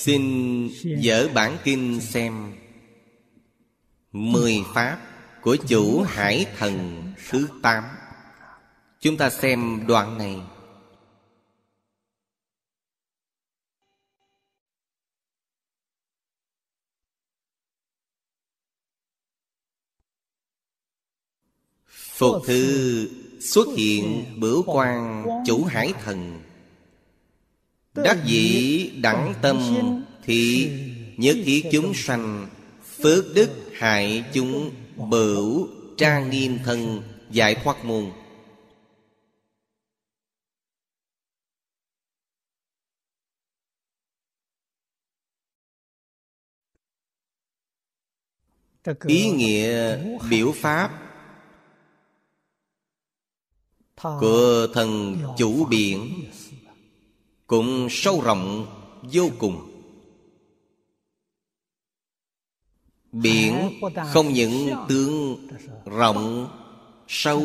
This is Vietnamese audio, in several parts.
Xin dở bản kinh xem. Mười Pháp của chủ Hải Thần thứ tám. Chúng ta xem đoạn này. Phục thư xuất hiện bửu quan chủ hải thần. Đắc dĩ đẳng tâm thị nhất thiết chúng sanh Phước đức hại chúng bửu trang nghiêm thân giải thoát môn Ý nghĩa biểu pháp của thần chủ biển cũng sâu rộng, vô cùng. Biển không những tương rộng, sâu,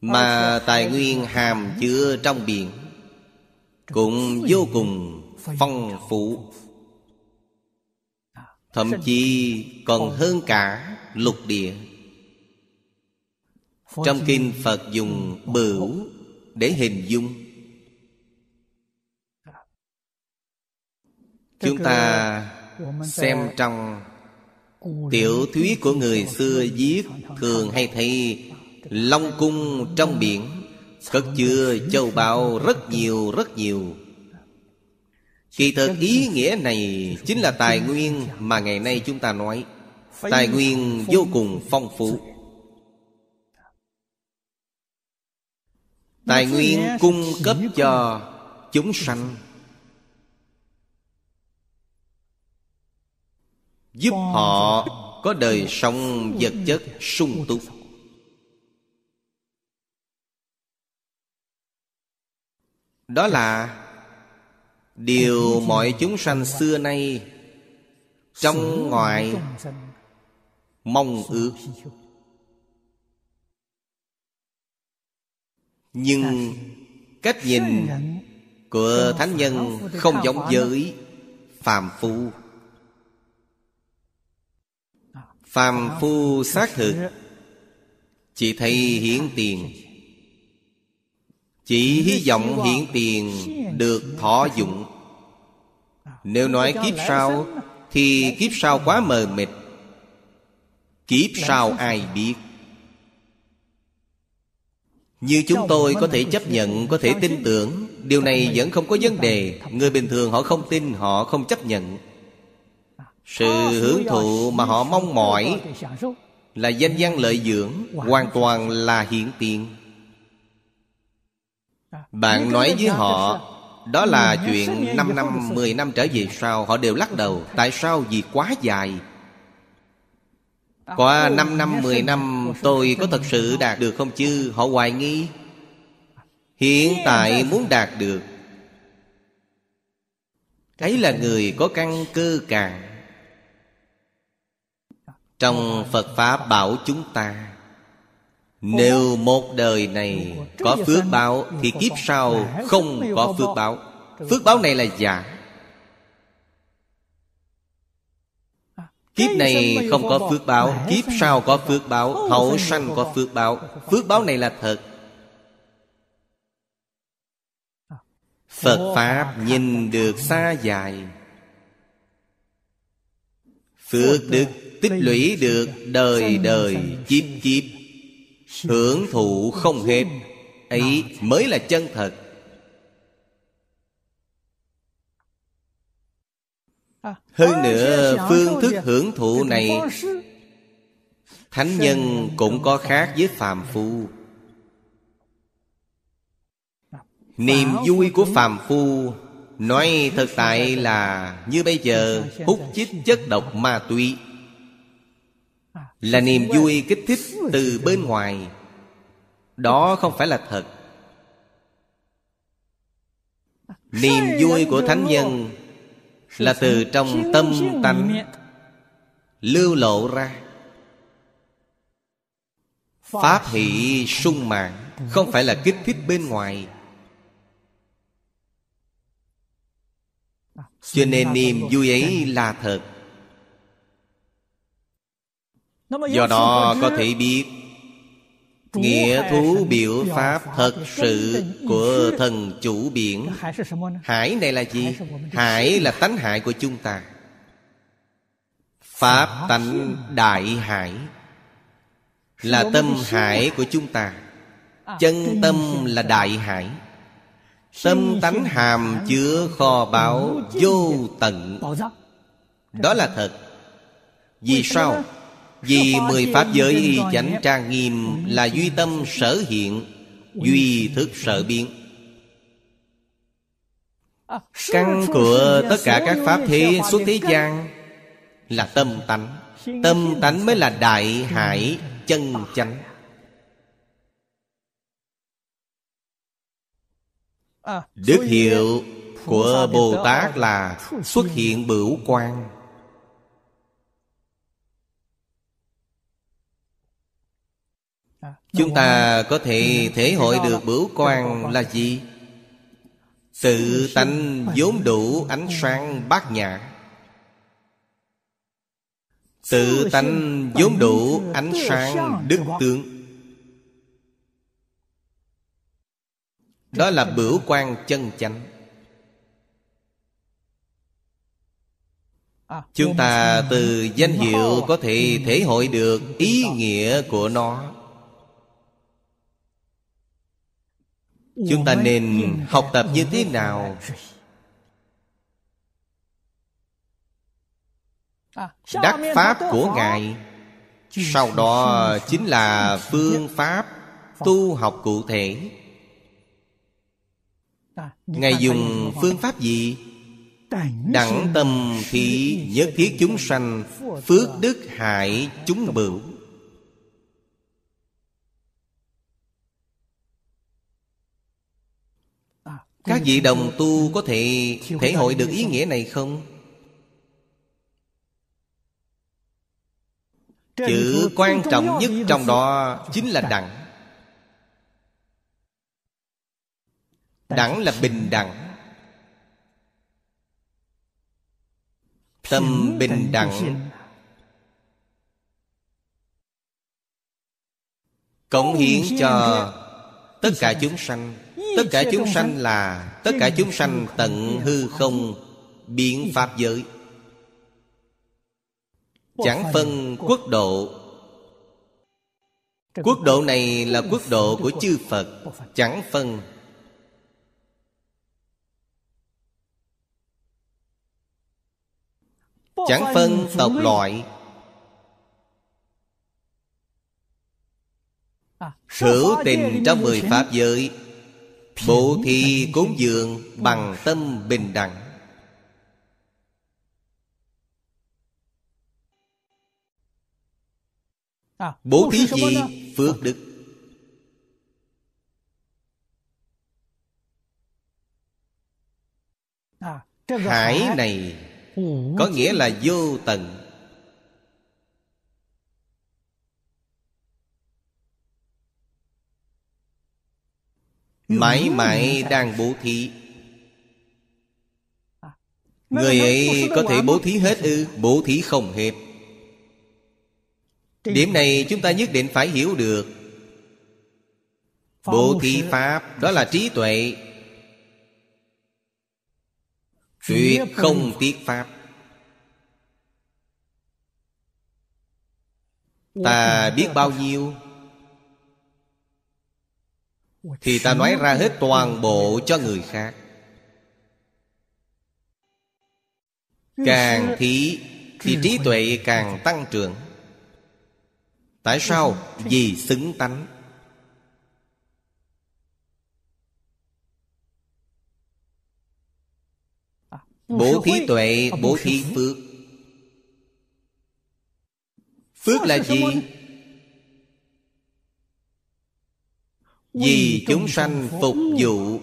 mà tài nguyên hàm chứa trong biển cũng vô cùng phong phú. Thậm chí còn hơn cả lục địa. Trong kinh phật dùng bửu để hình dung chúng ta xem trong tiểu thuyết của người xưa viết thường hay thấy long cung trong biển, cất chứa châu báu rất nhiều rất nhiều. Kỳ thực ý nghĩa này chính là tài nguyên mà ngày nay chúng ta nói. Tài nguyên vô cùng phong phú. Tài nguyên cung cấp cho chúng sanh. Giúp họ có đời sống vật chất sung túc. Đó là điều mọi chúng sanh xưa nay trong ngoài mong ước. Nhưng cách nhìn của thánh nhân không giống với phàm phu phàm phu xác thực, chỉ thấy hiển tiền. Chỉ hy vọng hiển tiền được thọ dụng. Nếu nói kiếp sau, thì kiếp sau quá mờ mịt. Kiếp sau ai biết? Như chúng tôi có thể chấp nhận, Có thể tin tưởng, Điều này vẫn không có vấn đề. Người bình thường họ không tin, Họ không chấp nhận. Sự hưởng thụ mà họ mong mỏi Là danh văn lợi dưỡng Hoàn toàn là hiện tiền. Bạn nói với họ Đó là chuyện 5 năm, 10 năm trở về sau Họ đều lắc đầu Tại sao? Vì quá dài? Qua 5 năm, 10 năm tôi có thật sự đạt được không chứ? Họ hoài nghi. Hiện tại muốn đạt được. Ấy là người có căn cơ càng trong Phật Pháp bảo chúng ta, Nếu một đời này có phước báo Thì kiếp sau không có phước báo. Phước báo này là giả. Kiếp này không có phước báo, Kiếp sau có phước báo, Hậu sanh có phước báo. Phước báo này là thật. Phật Pháp nhìn được xa dài. Phước đức tích lũy được đời đời kiếp kiếp. Hưởng thụ không hết. Ấy mới là chân thật. Hơn nữa phương thức hưởng thụ này Thánh nhân cũng có khác với phàm phu. Niềm vui của phàm phu Nói thực tại là Như bây giờ hút chích chất độc ma túy là niềm vui kích thích từ bên ngoài. Đó không phải là thật. Niềm vui của thánh nhân Là từ trong tâm tánh Lưu lộ ra. Pháp hỷ sung mãn Không phải là kích thích bên ngoài. Cho nên niềm vui ấy là thật. Do đó có thể biết Nghĩa thú biểu pháp thật sự của thần chủ biển. Hải này là gì? Hải là tánh hại của chúng ta. Pháp tánh đại hải Là tâm hải của chúng ta. Chân tâm là đại hải Tâm tánh hàm chứa kho báu vô tận. Đó là thật. Vì sao? Vì mười pháp giới y chánh trang nghiêm Là duy tâm sở hiện Duy thức sở biến. Căn của tất cả các pháp thế xuất thế gian Là tâm tánh. Tâm tánh mới là đại hải chân chánh. Đức hiệu của Bồ Tát là xuất hiện bửu quang Chúng ta có thể thể hội được bửu quan là gì? Tự tánh vốn đủ ánh sáng bát nhã. Tự tánh vốn đủ ánh sáng đức tướng. Đó là bửu quan chân chánh. Chúng ta từ danh hiệu có thể thể hội được ý nghĩa của nó. Chúng ta nên học tập như thế nào? Đắc Pháp của Ngài. Sau đó chính là phương pháp tu học cụ thể. Ngài dùng phương pháp gì? Đẳng tâm thì nhất thiết chúng sanh Phước đức hại chúng bửu Các vị đồng tu có thể thể hội được ý nghĩa này không? Chữ quan trọng nhất trong đó chính là đẳng. Đẳng là bình đẳng. Tâm bình đẳng. Cống hiến cho tất cả chúng sanh. Tất cả chúng sanh là Tất cả chúng sanh tận hư không Biện pháp giới. Chẳng phân quốc độ. Quốc độ này là quốc độ của chư Phật. Chẳng phân. Chẳng phân tộc loại. Hữu tình trong mười pháp giới Bố thí cúng dường bằng tâm bình đẳng. Bố thí gì? Phước đức. Hải này Có nghĩa là vô tận Mãi mãi đang bố thí. Người ấy có thể bố thí hết ư? Bố thí không hết Điểm này chúng ta nhất định phải hiểu được. Bố thí Pháp Đó là trí tuệ. Tuyệt không tiếc Pháp. Ta biết bao nhiêu thì ta nói ra hết toàn bộ cho người khác Càng thí Thì trí tuệ càng tăng trưởng Tại sao? Vì xứng tánh Bố thí tuệ, bố thí phước Phước là gì? Vì chúng sanh phục vụ.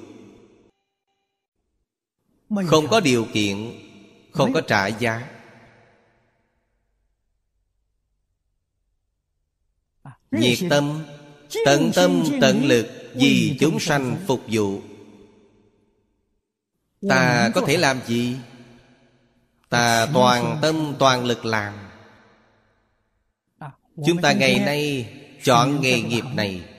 Không có điều kiện Không có trả giá. Nhiệt tâm Tận tâm tận lực Vì chúng sanh phục vụ. Ta có thể làm gì? Ta toàn tâm toàn lực làm. À, Chúng ta ngày nay chọn nghề nghiệp này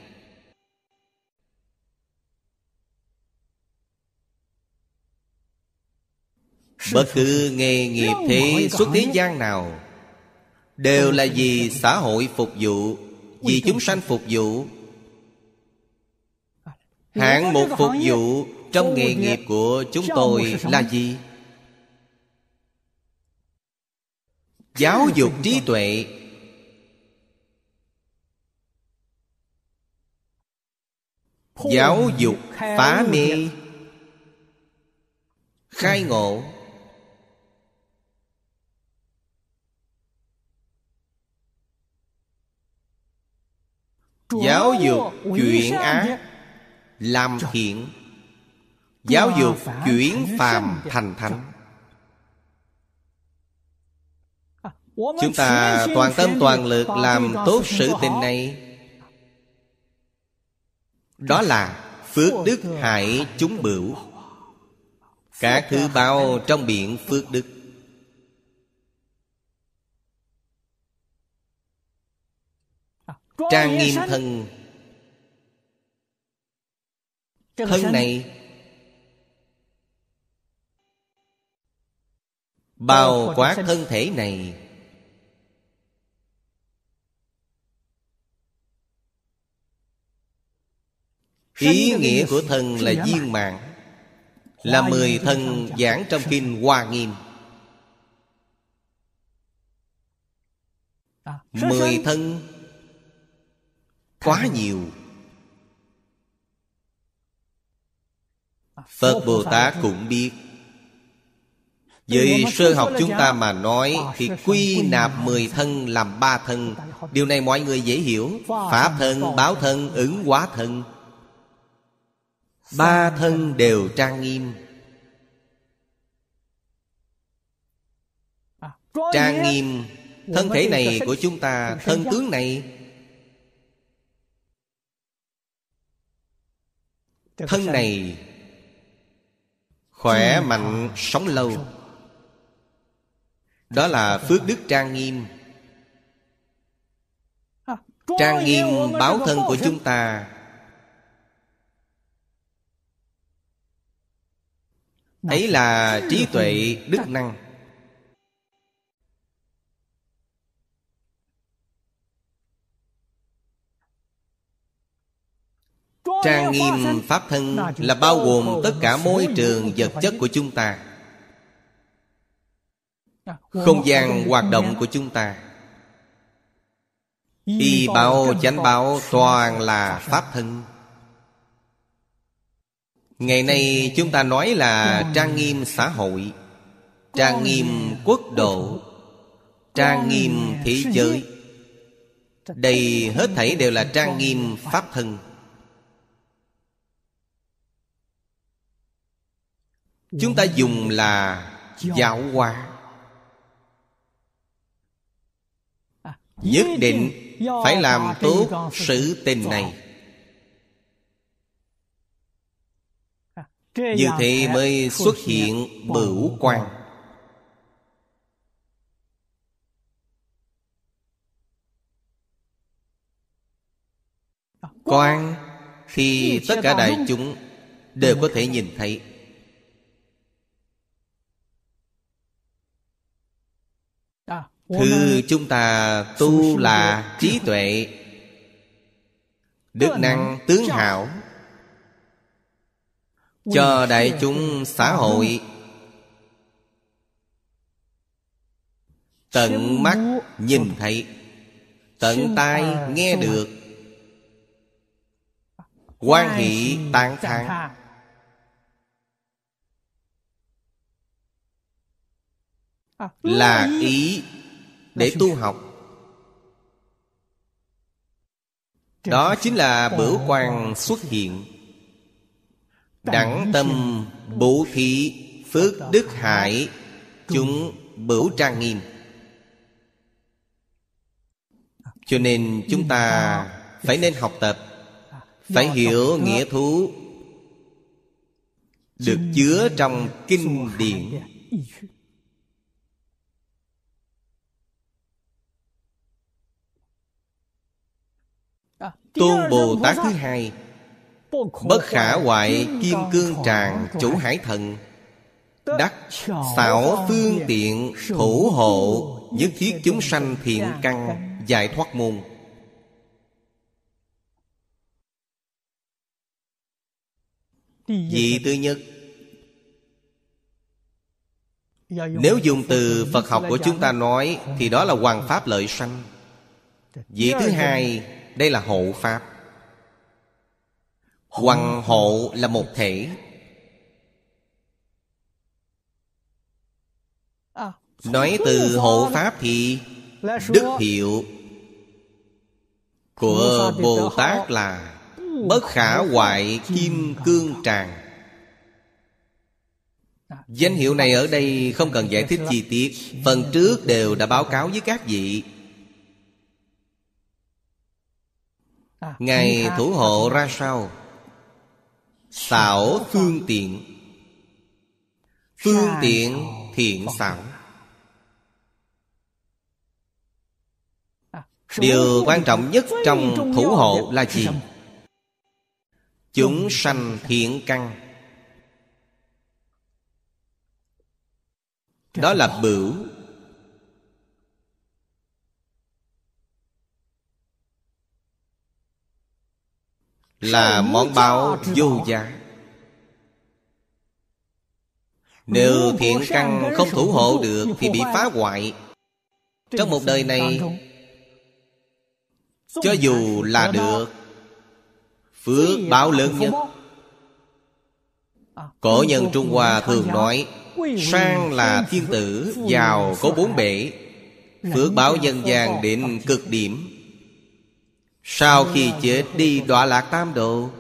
Bất cứ nghề nghiệp thế xuất thế gian nào Đều là vì xã hội phục vụ Vì chúng sanh phục vụ. Hạng mục phục vụ trong nghề nghiệp của chúng tôi là gì? Giáo dục trí tuệ. Giáo dục phá mê. Khai ngộ Giáo dục chuyển ác Làm thiện Giáo dục chuyển phàm thành thánh. À, Chúng ta toàn tâm toàn lực làm tốt sự tình này. Đó là phước đức hại chúng bửu. Các thứ bao trong biển phước đức Trang nghiêm thân. Thân này Bao quát thân thể này. Ý nghĩa của thân là viên mạng. Là mười thân giảng trong kinh Hoa Nghiêm. À, Mười thân quá nhiều. Phật bồ tát cũng biết. Với sơ học chúng ta mà nói Thì quy nạp mười thân làm ba thân. Điều này mọi người dễ hiểu. Pháp thân, báo thân, ứng hóa thân. Ba thân đều trang nghiêm. Trang nghiêm. Thân thể này của chúng ta Thân tướng này Thân này Khỏe mạnh sống lâu. Đó là phước đức trang nghiêm. À, Trang nghiêm báo thân của chúng ta. Ấy là trí tuệ đức năng Trang nghiêm Pháp thân là bao gồm tất cả môi trường vật chất của chúng ta. Không gian hoạt động của chúng ta. Y báo chánh báo toàn là Pháp thân. Ngày nay chúng ta nói là trang nghiêm xã hội, Trang nghiêm quốc độ, Trang nghiêm thế giới. Đây hết thảy đều là trang nghiêm Pháp thân. Chúng ta dùng là giáo hóa. Nhất định phải làm tốt sự tình này. Như thế mới xuất hiện bửu quan. Quan thì tất cả đại chúng đều có thể nhìn thấy. Thứ chúng ta tu là trí tuệ Đức năng tướng hảo Cho đại chúng xã hội. Tận mắt nhìn thấy Tận tai nghe được. Quan hỷ tán thán. là ý để tu học. Đó chính là bửu quan xuất hiện. Đẳng tâm bố thí Phước đức hải Chúng bửu trang nghiêm. Cho nên chúng ta Phải nên học tập Phải hiểu nghĩa thú Được chứa trong kinh điển Tôn Bồ Tát thứ hai. Bất khả hoại kim cương tràng chủ hải thần. Đắc xảo phương tiện thủ hộ Nhất thiết chúng sanh thiện căn Giải thoát môn. Vị thứ nhất. Nếu dùng từ Phật học của chúng ta nói Thì đó là hoàng pháp lợi sanh. Vị thứ hai đây là hộ pháp. Hoàng hộ là một thể. Nói từ hộ Pháp thì Đức hiệu Của Bồ Tát là Bất khả hoại kim cương tràng. Danh hiệu này ở đây không cần giải thích chi tiết. Phần trước đều đã báo cáo với các vị. Ngài thủ hộ ra sao? Xảo phương tiện. Phương tiện thiện xảo. Điều quan trọng nhất trong thủ hộ là gì? Chúng sanh thiện căn. Đó là bửu Là món báo vô giá. Nếu thiện căn không thủ hộ được Thì bị phá hoại. Trong một đời này cho dù là được Phước báo lớn nhất. Cổ nhân Trung Hoa thường nói Sang là thiên tử Giàu có bốn bể. Phước báo dân gian đến cực điểm sau khi chết đi đọa lạc tam độ,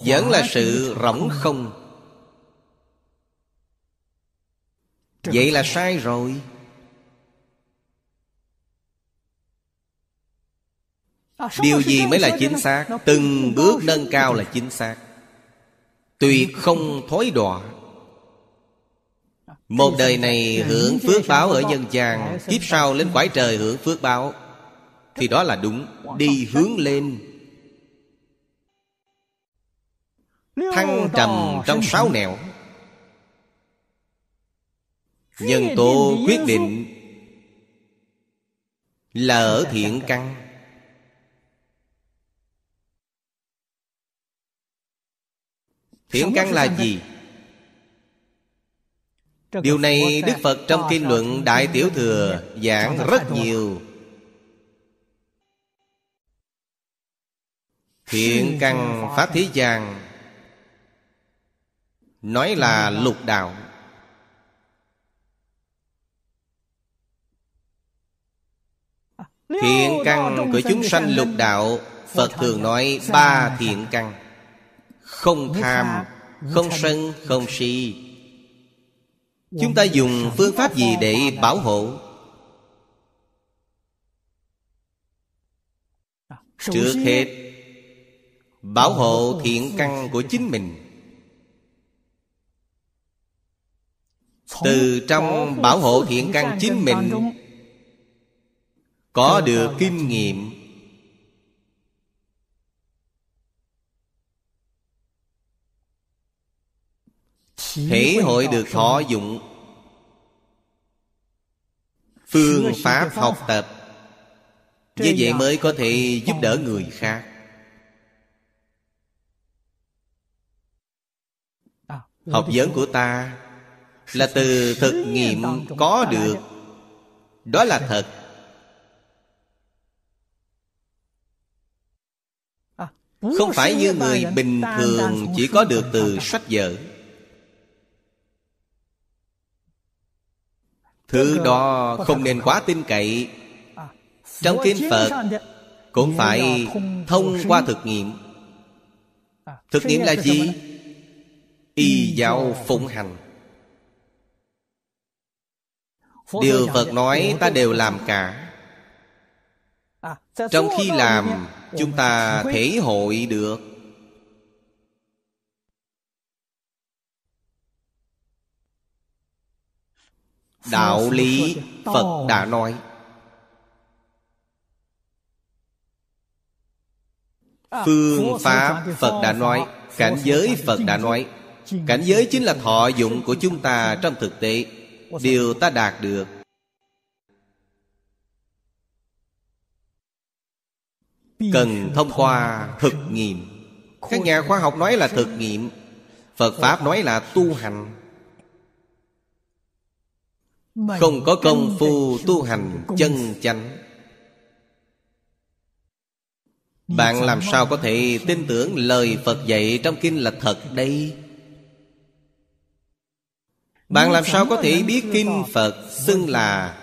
Vẫn là sự rỗng không. Vậy là sai rồi. Điều gì mới là chính xác? Từng bước nâng cao là chính xác. Tuyệt không thối đọa, Một đời này hưởng phước báo ở nhân gian, Kiếp sau lên quái trời hưởng phước báo. Thì đó là đúng. Đi hướng lên. Thăng trầm trong sáu nẻo. Nhân tố quyết định Là ở thiện căn. Thiện căn là gì? Điều này Đức Phật trong kinh luận Đại Tiểu Thừa giảng rất nhiều Thiện căn Pháp Thế gian. Nói là lục đạo. Thiện căn của chúng sanh lục đạo Phật thường nói ba thiện căn. Không tham Không sân Không si. Chúng ta dùng phương pháp gì để bảo hộ? Trước hết Bảo hộ thiện căn của chính mình. Từ trong bảo hộ thiện căn chính mình, Có được kinh nghiệm. Thể hội được thọ dụng. Phương pháp học tập. Như vậy mới có thể giúp đỡ người khác. Học vấn của ta là từ thực nghiệm có được. đó là thật. À, không phải như người bình thường chỉ có được từ sách vở. Thứ đó không nên quá tin cậy. À, Trong kinh Phật Cũng phải thông qua thực nghiệm. À, Thực nghiệm là gì? Y giáo phụng hành. Điều phật nói ta đều làm cả. Trong khi làm, chúng ta thể hội được. Đạo lý phật đã nói. Phương pháp phật đã nói, cảnh giới phật đã nói cảnh giới chính là thọ dụng của chúng ta trong thực tế. Điều ta đạt được. Cần thông qua thực nghiệm. các nhà khoa học nói là thực nghiệm. Phật pháp nói là tu hành. Không có công phu tu hành chân chánh. Bạn làm sao có thể tin tưởng lời phật dạy trong kinh là thật đây bạn làm sao có thể biết kinh phật xưng là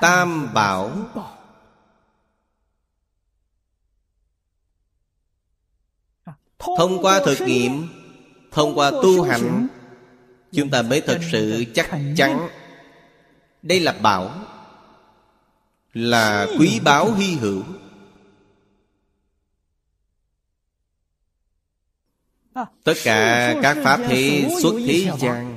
tam bảo? Thông qua thực nghiệm thông qua tu hành chúng ta mới thật sự chắc chắn đây là bảo là quý báu hy hữu. Tất cả các pháp thế xuất thế gian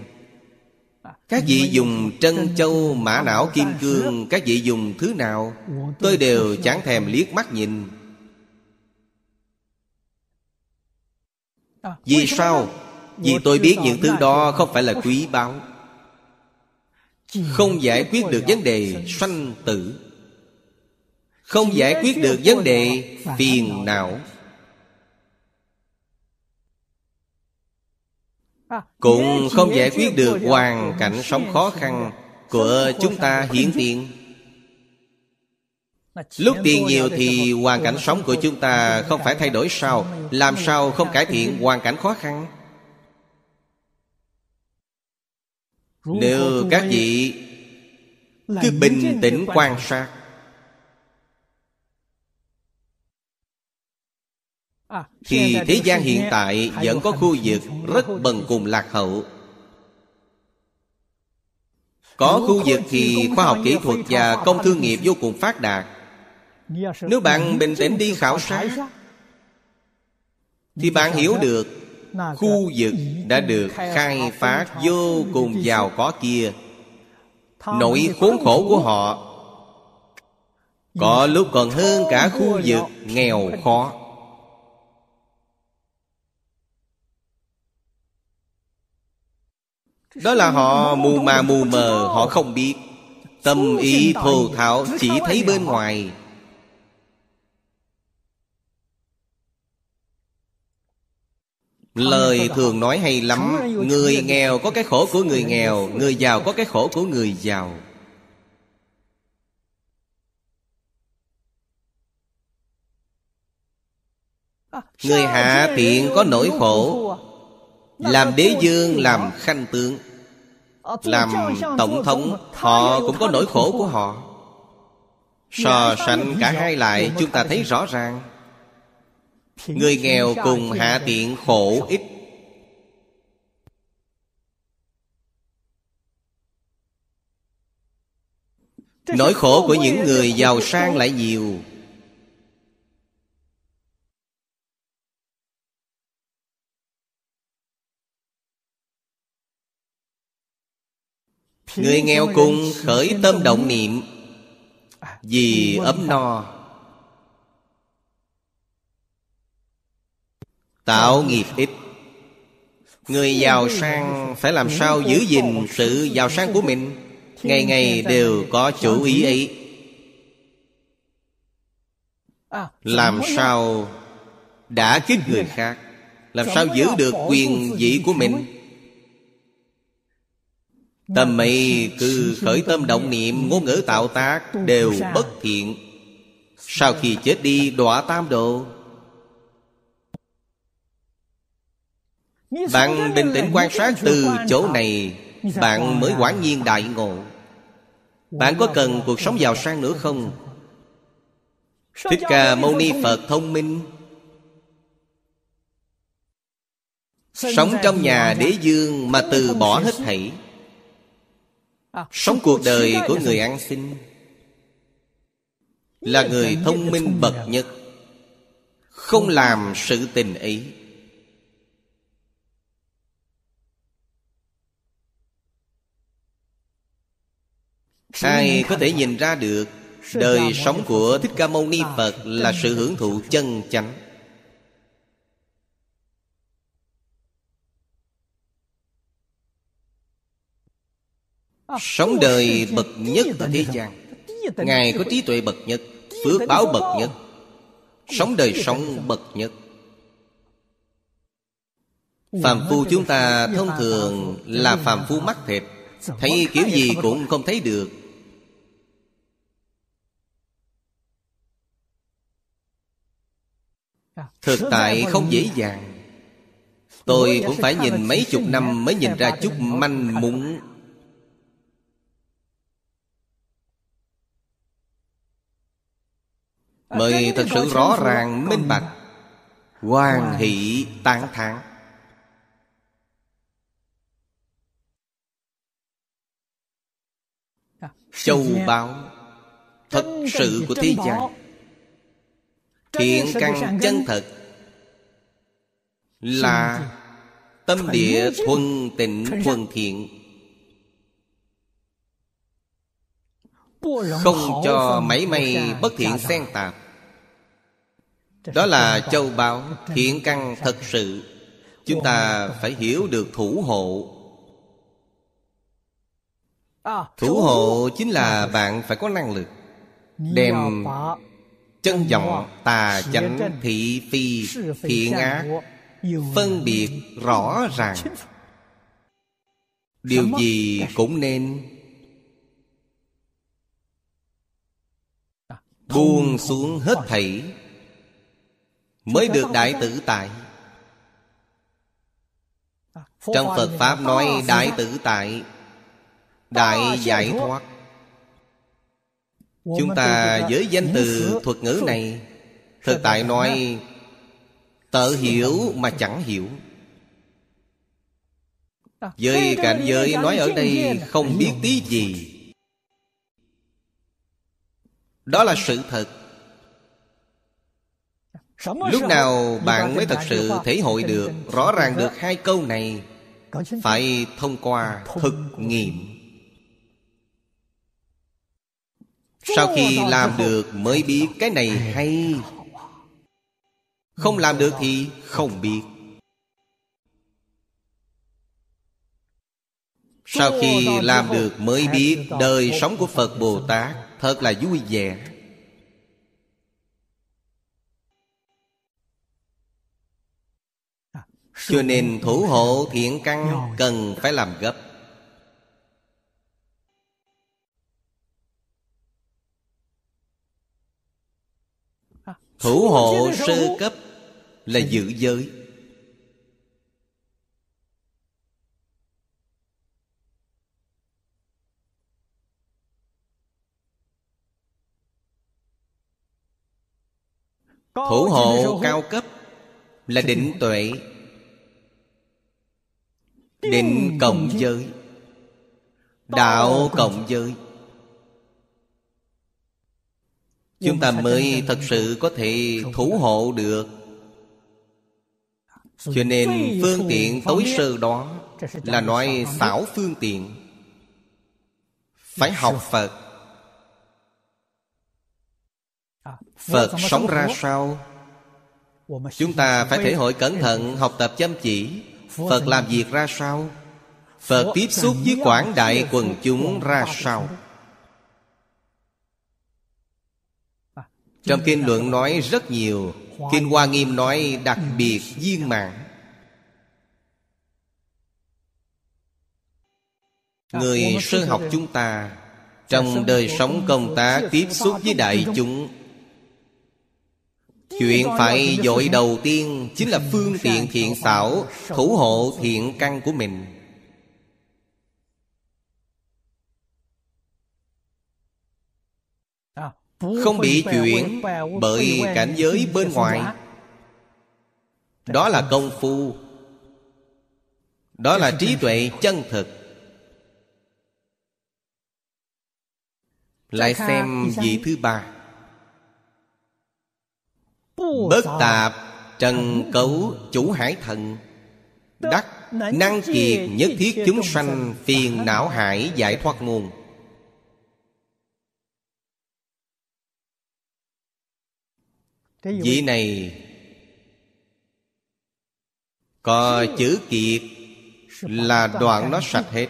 các vị dùng trân châu, mã não, kim cương, các vị dùng thứ nào? Tôi đều chẳng thèm liếc mắt nhìn. Vì sao? Vì tôi biết những thứ đó không phải là quý báu. Không giải quyết được vấn đề sanh tử. Không giải quyết được vấn đề phiền não. Cũng không giải quyết được hoàn cảnh sống khó khăn của chúng ta hiện tiền lúc tiền nhiều thì hoàn cảnh sống của chúng ta không phải thay đổi sao làm sao không cải thiện hoàn cảnh khó khăn? Nếu các vị cứ bình tĩnh quan sát thì thế gian hiện tại vẫn có khu vực rất bần cùng lạc hậu. Có khu vực thì khoa học kỹ thuật và công thương nghiệp vô cùng phát đạt. Nếu bạn bình tĩnh đi khảo sát thì bạn hiểu được khu vực đã được khai phát vô cùng giàu có kia. Nỗi khốn khổ của họ có lúc còn hơn cả khu vực nghèo khó đó là họ mù mà mù mờ họ không biết. Tâm ý thô thảo chỉ thấy bên ngoài. Lời thường nói hay lắm Người nghèo có cái khổ của người nghèo Người giàu có cái khổ của người giàu. Người hạ tiện có nỗi khổ Làm đế dương làm khanh tướng. Làm tổng thống Họ cũng có nỗi khổ của họ. So sánh cả hai lại Chúng ta thấy rõ ràng. Người nghèo cùng hạ tiện khổ ít. Nỗi khổ của những người giàu sang lại nhiều Người nghèo cùng khởi tâm động niệm. Vì ấm no. Tạo nghiệp ít. Người giàu sang phải làm sao giữ gìn sự giàu sang của mình? Ngày ngày đều có chủ ý ấy. Làm sao đã kích người khác? Làm sao giữ được quyền vị của mình Tâm ấy cứ khởi tâm động niệm Ngôn ngữ tạo tác đều bất thiện. Sau khi chết đi đọa tam độ. Bạn bình tĩnh quan sát từ chỗ này Bạn mới quả nhiên đại ngộ. Bạn có cần cuộc sống giàu sang nữa không? Thích Ca Mâu Ni Phật thông minh. Sống trong nhà đế dương mà từ bỏ hết thảy Sống cuộc đời của người ăn xin Là người thông minh bậc nhất Không làm sự tình ấy. Ai có thể nhìn ra được Đời sống của Thích Ca Mâu Ni Phật Là sự hưởng thụ chân chánh Sống đời bậc nhất ở thế gian. Ngài có trí tuệ bậc nhất, Phước báo bậc nhất. Sống đời sống bậc nhất. Phạm phu chúng ta thông thường là phạm phu mắt thịt Thấy kiểu gì cũng không thấy được. Thực tại không dễ dàng. Tôi cũng phải nhìn mấy chục năm Mới nhìn ra chút manh mún Mời thật sự rõ ràng minh bạch. Hoàng hỷ tán thán. Châu báu Thật sự của thế gian Thiện căn chân thật Là Tâm địa thuần tịnh thuần thiện. Không cho mấy may bất thiện xen tạp Đó là châu báu thiện căn thật sự. Chúng ta phải hiểu được thủ hộ. Thủ hộ chính là bạn phải có năng lực Đem chân vọng tà chánh thị phi thiện ác. phân biệt rõ ràng. Điều gì cũng nên buông xuống hết thảy mới được đại tử tại. Trong phật pháp nói đại tử tại đại giải thoát. Chúng ta với danh từ thuật ngữ này Thực tại nói Tự hiểu mà chẳng hiểu. Với cảnh giới nói ở đây không biết tí gì. Đó là sự thật Lúc nào bạn mới thật sự thể hội được Rõ ràng được hai câu này Phải thông qua thực nghiệm. Sau khi làm được mới biết cái này hay. Không làm được thì không biết. Sau khi làm được mới biết Đời sống của Phật Bồ Tát Thật là vui vẻ Cho nên thủ hộ thiện căn Cần phải làm gấp. Thủ hộ sơ cấp Là giữ giới. Thủ hộ cao cấp Là định tuệ Định cộng giới. Đạo cộng giới. Chúng ta mới thật sự có thể thủ hộ được. Cho nên phương tiện tối sơ đó Là nói xảo phương tiện. Phải học Phật. Phật sống ra sao? Chúng ta phải thể hội cẩn thận Học tập chăm chỉ. Phật làm việc ra sao? Phật tiếp xúc với quảng đại quần chúng ra sao? Trong kinh luận nói rất nhiều Kinh Hoa Nghiêm nói đặc biệt viên mạng Người sơ học chúng ta Trong đời sống công tác tiếp xúc với đại chúng Chuyện phải dội đầu tiên Chính là phương tiện thiện xảo Thủ hộ thiện căn của mình. Không bị chuyển bởi cảnh giới bên ngoài. Đó là công phu. Đó là trí tuệ chân thực. Lại xem vị thứ ba Bất tạp Trần cấu chủ hải thần. Đắc năng kiệt nhất thiết chúng sanh Phiền não hải giải thoát môn Vị này Có chữ kiệt Là đoạn nó sạch hết.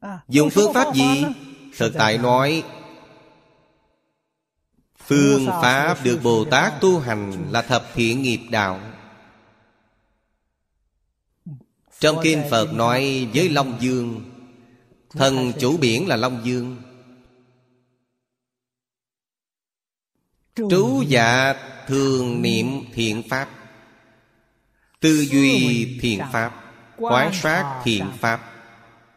À, Dùng phương pháp gì? Thực tại nói Phương pháp được Bồ Tát tu hành là thập thiện nghiệp đạo. Trong Kinh Phật nói với Long Dương Thần chủ biển là Long Dương. Trú dạ thường niệm thiện pháp. Tư duy thiện pháp. Quán sát thiện pháp.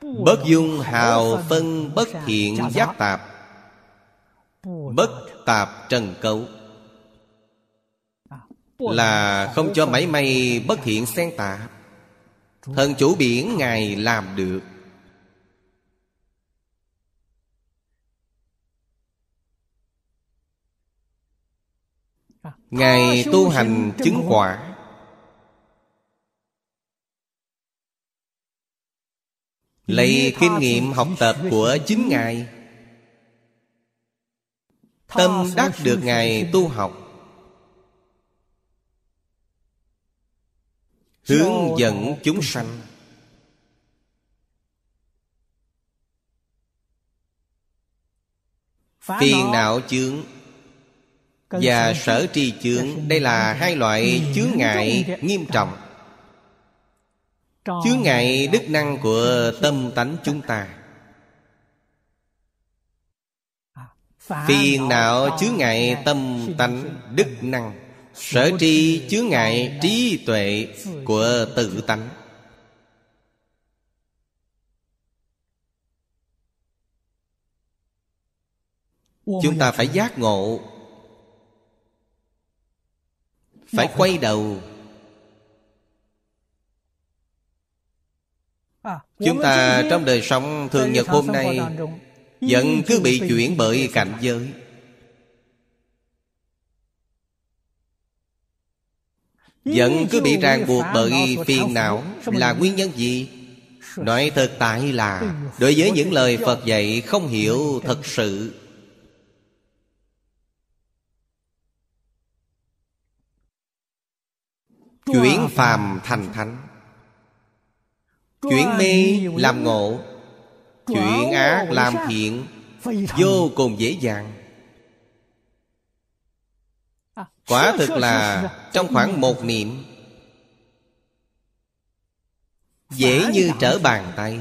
Bất dung hào phân bất thiện giác tạp. Bất tạp trần cấu. Là không cho mảy may bất thiện xen tạp Thần chủ biển Ngài làm được. Ngài tu hành chứng quả. Lấy kinh nghiệm học tập của chính Ngài. Tâm đắc được Ngài tu học. Hướng dẫn chúng sanh. Phiền não chướng Và sở tri chướng. Đây là hai loại chướng ngại nghiêm trọng. Chướng ngại đức năng của tâm tánh chúng ta Phiền não chướng ngại tâm tánh đức năng Sở tri chướng ngại trí tuệ của tự tánh. Chúng ta phải giác ngộ Phải quay đầu. Chúng ta trong đời sống thường nhật hôm nay Vẫn cứ bị chuyển bởi cảnh giới. Vẫn cứ bị ràng buộc bởi phiền não Là nguyên nhân gì? Nói thực tại là Đối với những lời Phật dạy không hiểu thật sự. Chuyển phàm thành thánh. Chuyển mê làm ngộ Chuyển ác làm thiện Vô cùng dễ dàng. Quả thực là trong khoảng một niệm Dễ như trở bàn tay.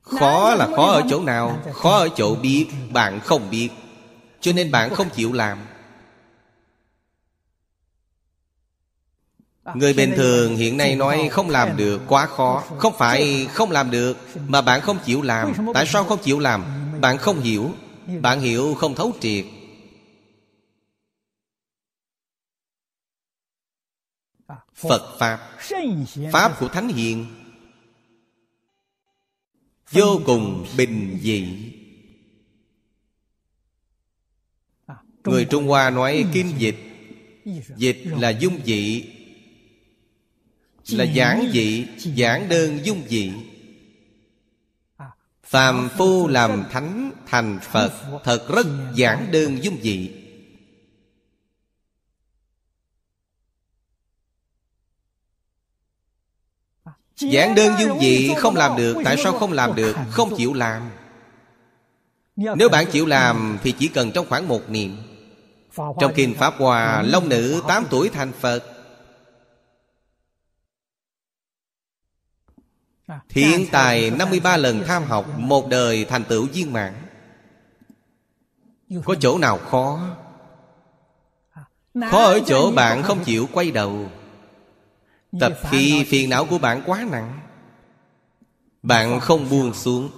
Khó là khó ở chỗ nào Khó ở chỗ biết Bạn không biết. Cho nên bạn không chịu làm Người bình thường hiện nay nói không làm được quá khó. Không phải không làm được Mà bạn không chịu làm. Tại sao không chịu làm? Bạn không hiểu. Bạn hiểu không thấu triệt. Phật Pháp. Pháp của Thánh Hiền. Vô cùng bình dị. Người Trung Hoa nói kinh dịch. Dịch là dung dị là giản dị giản đơn dung dị. Phàm phu làm thánh, thành Phật, Thật rất giản đơn dung dị. Giản đơn dung dị không làm được, Tại sao không làm được? Không chịu làm. Nếu bạn chịu làm Thì chỉ cần trong khoảng một niệm. Trong Kinh Pháp Hòa Long nữ 8 tuổi thành Phật Thiện tài 53 lần tham học Một đời thành tựu viên mãn. Có chỗ nào khó? Khó ở chỗ bạn không chịu quay đầu. Tập khi phiền não của bạn quá nặng Bạn không buông xuống.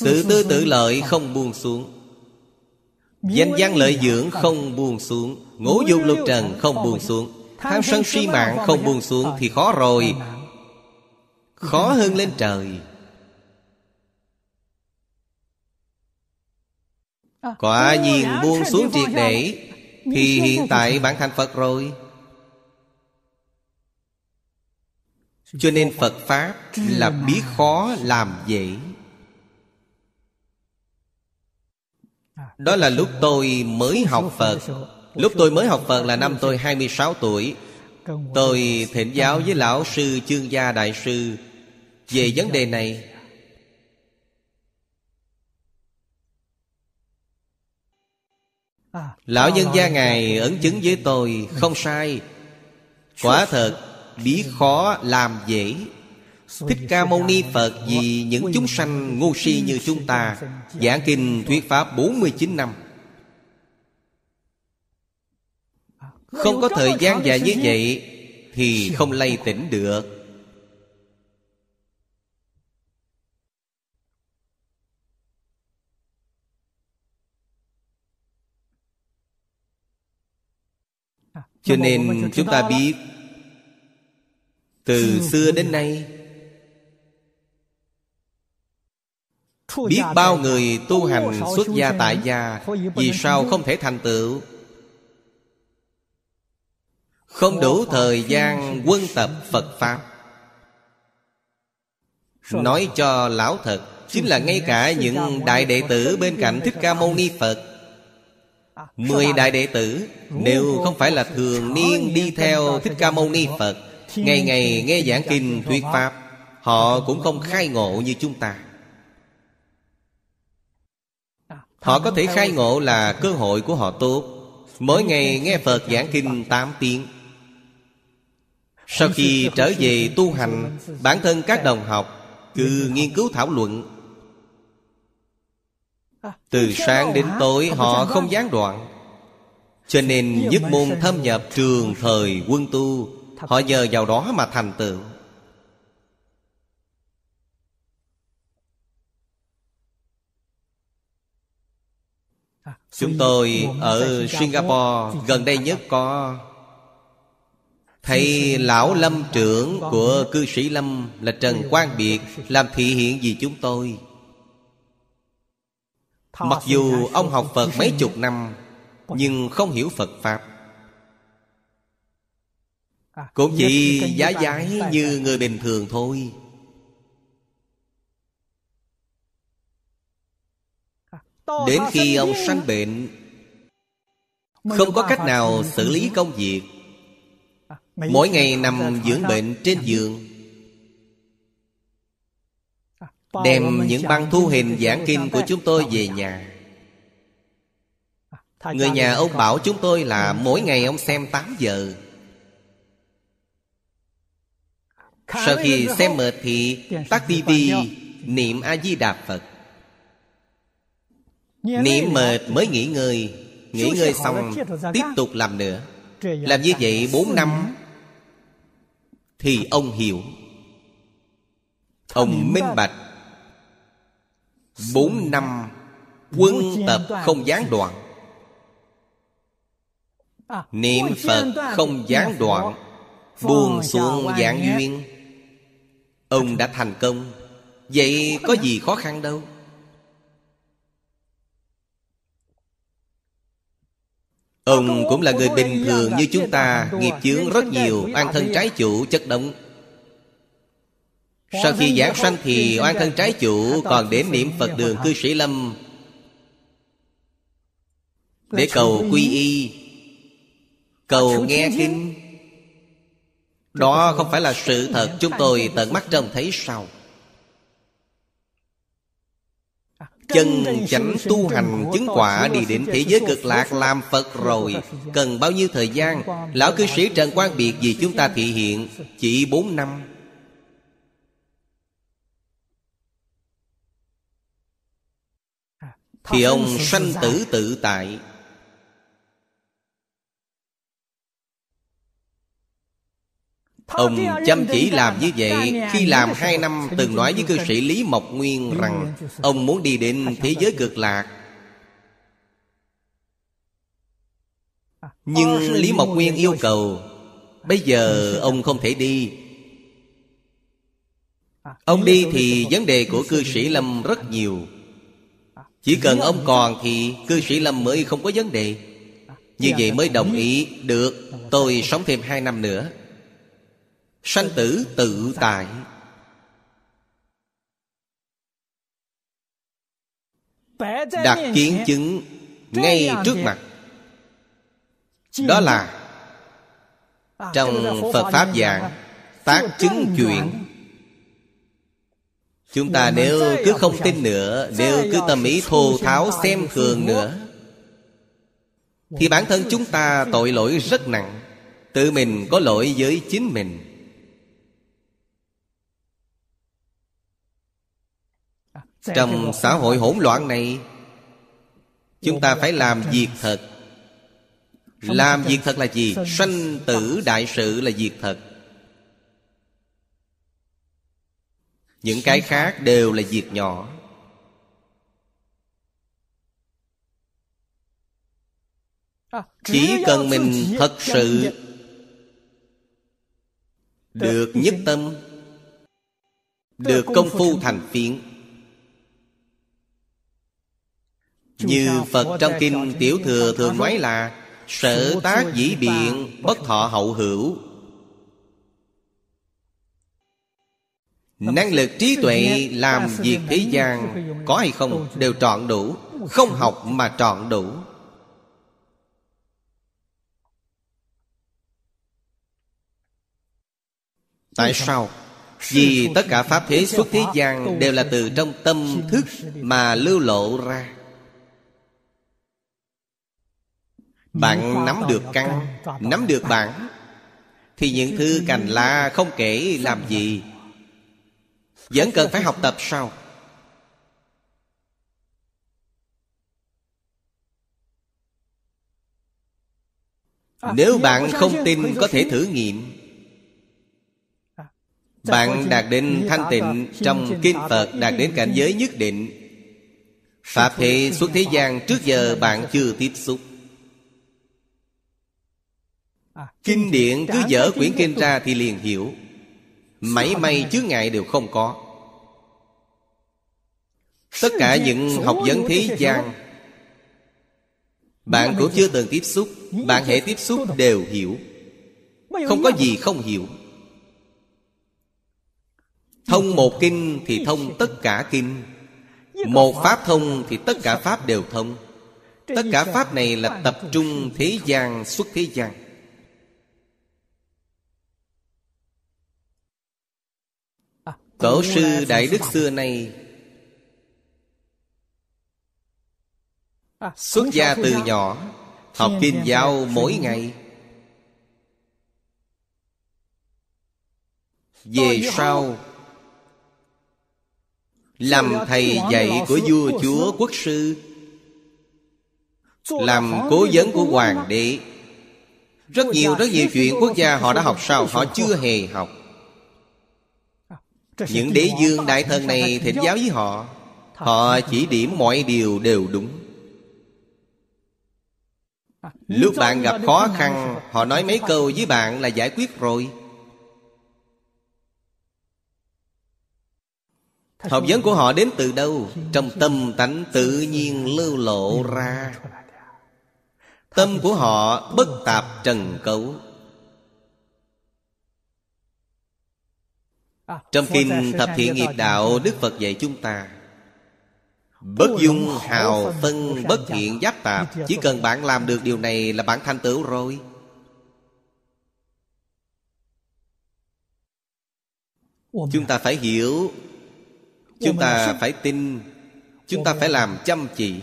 Tự tư tự lợi không buông xuống Danh văn lợi dưỡng không buông xuống. Ngũ dục lục trần không buông xuống. Tham sân si mạng không buông xuống Thì khó rồi. Khó hơn lên trời. Quả nhiên buông xuống triệt để Thì hiện tại bạn thành Phật rồi. Cho nên Phật Pháp là biết khó làm dễ Đó là lúc tôi mới học Phật. Lúc tôi mới học Phật là năm tôi 26 tuổi. Tôi thỉnh giáo với Lão Sư, Chương Gia Đại Sư. Về vấn đề này, Lão nhân gia Ngài ấn chứng với tôi, Không sai. Quả thật biết khó làm dễ Thích Ca Mâu Ni Phật vì những chúng sanh ngu si như chúng ta, Giảng kinh thuyết pháp 49 năm. Không có thời gian dài như vậy Thì không lay tỉnh được. Cho nên chúng ta biết, Từ xưa đến nay Biết bao người tu hành xuất gia tại gia Vì sao không thể thành tựu? Không đủ thời gian quân tập Phật Pháp. Nói cho lão thật Chính là ngay cả những đại đệ tử bên cạnh Thích Ca Mâu Ni Phật. Mười đại đệ tử Nếu không phải là thường niên đi theo Thích Ca Mâu Ni Phật. Ngày ngày nghe giảng kinh thuyết Pháp Họ cũng không khai ngộ như chúng ta Họ có thể khai ngộ là cơ hội của họ tốt. Mỗi ngày nghe Phật giảng kinh 8 tiếng. Sau khi trở về tu hành, Bản thân các đồng học Cứ nghiên cứu thảo luận. Từ sáng đến tối họ không gián đoạn. Cho nên nhất môn thâm nhập trường thời quân tu, Họ nhờ vào đó mà thành tựu. Chúng tôi ở Singapore gần đây nhất có Thầy lão lâm trưởng của cư sĩ lâm là Trần Quang Biệt Làm thị hiện vì chúng tôi. Mặc dù ông học Phật mấy chục năm, Nhưng không hiểu Phật Pháp. Cũng chỉ giá giái như người bình thường thôi. Đến khi ông sanh bệnh Không có cách nào xử lý công việc. Mỗi ngày nằm dưỡng bệnh trên giường. Đem những băng thu hình giảng kinh của chúng tôi về nhà. Người nhà ông bảo chúng tôi là mỗi ngày ông xem 8 giờ. Sau khi xem mệt thì tắt tivi niệm A-di-đà Phật Niệm mệt mới nghỉ ngơi. Nghỉ ngơi xong Tiếp tục làm nữa. Làm như vậy 4 năm Thì ông hiểu. Ông minh bạch. Bốn năm Quân tập không gián đoạn. Niệm Phật không gián đoạn Buông xuống giảng duyên. Ông đã thành công. Vậy có gì khó khăn đâu Ông cũng là người bình thường như chúng ta, Nghiệp chướng rất nhiều An thân trái chủ chất động Sau khi giảng sanh thì oan thân trái chủ Còn đến niệm Phật đường cư sĩ Lâm. Để cầu quy y, Cầu nghe kinh. Đó không phải là sự thật Chúng tôi tận mắt trông thấy sao? Chân chánh tu hành chứng quả đi đến thế giới cực lạc làm Phật rồi. Cần bao nhiêu thời gian? Lão cư sĩ Trần Quang Biệt vì chúng ta thị hiện Chỉ bốn năm. Thì ông sanh tử tự tại Ông chăm chỉ làm như vậy Khi làm hai năm từng nói với cư sĩ Lý Mộc Nguyên rằng Ông muốn đi đến thế giới cực lạc. Nhưng Lý Mộc Nguyên yêu cầu Bây giờ ông không thể đi. Ông đi thì vấn đề của cư sĩ Lâm rất nhiều. Chỉ cần ông còn thì cư sĩ Lâm mới không có vấn đề. Như vậy mới đồng ý Được tôi sống thêm hai năm nữa Sanh tử tự tại. Đặt kiến chứng ngay trước mặt. Đó là Trong Phật Pháp giảng, Tác chứng chuyện Chúng ta nếu cứ không tin nữa, Nếu cứ tâm ý thô tháo xem thường nữa, Thì bản thân chúng ta tội lỗi rất nặng. Tự mình có lỗi với chính mình. Trong xã hội hỗn loạn này Chúng ta phải làm việc thật. Làm việc thật là gì? Sanh tử đại sự là việc thật. Những cái khác đều là việc nhỏ. Chỉ cần mình thật sự Được nhất tâm Được công phu thành phiến Như Phật trong Kinh Tiểu Thừa thường nói là Sở tác dĩ biện Bất thọ hậu hữu. Năng lực trí tuệ làm việc thế gian Có hay không đều trọn đủ Không học mà trọn đủ. Tại sao? Vì tất cả Pháp thế xuất thế gian Đều là từ trong tâm thức Mà lưu lộ ra Bạn nắm được căn Nắm được bản Thì những thứ cành lá không kể làm gì. Vẫn cần phải học tập sao? Nếu bạn không tin có thể thử nghiệm. Bạn đạt đến thanh tịnh Trong kinh Phật đạt đến cảnh giới nhất định. Pháp thế xuất thế gian trước giờ bạn chưa tiếp xúc Kinh điển cứ dở quyển kinh ra thì liền hiểu. Mấy may chướng ngại đều không có. Tất cả những học vấn thế gian Bạn cũng chưa từng tiếp xúc Bạn hệ tiếp xúc đều hiểu. Không có gì không hiểu. Thông một kinh thì thông tất cả kinh. Một pháp. thông thì tất cả pháp. đều thông. Tất cả pháp này là tập trung thế gian xuất thế gian Tổ sư Đại Đức xưa nay. Xuất gia từ nhỏ Học kinh giáo mỗi ngày. Về sau Làm thầy dạy của vua chúa quốc sư. Làm cố vấn của hoàng đế. Rất nhiều rất nhiều chuyện quốc gia họ đã học sao Họ chưa hề học những đế dương đại thần này thỉnh giáo với họ. Họ chỉ điểm mọi điều đều đúng. Lúc bạn gặp khó khăn Họ nói mấy câu với bạn là giải quyết rồi. Học vấn của họ đến từ đâu? Trong tâm tánh tự nhiên lưu lộ ra. Tâm của họ bất tạp trần cấu Trong Kinh Thập Thiện Nghiệp Đạo Đức Phật dạy chúng ta Bất dung hào phân bất thiện giáp tạp Chỉ cần bạn làm được điều này là bạn thành tựu rồi. Chúng ta phải hiểu Chúng ta phải tin Chúng ta phải làm chăm chỉ.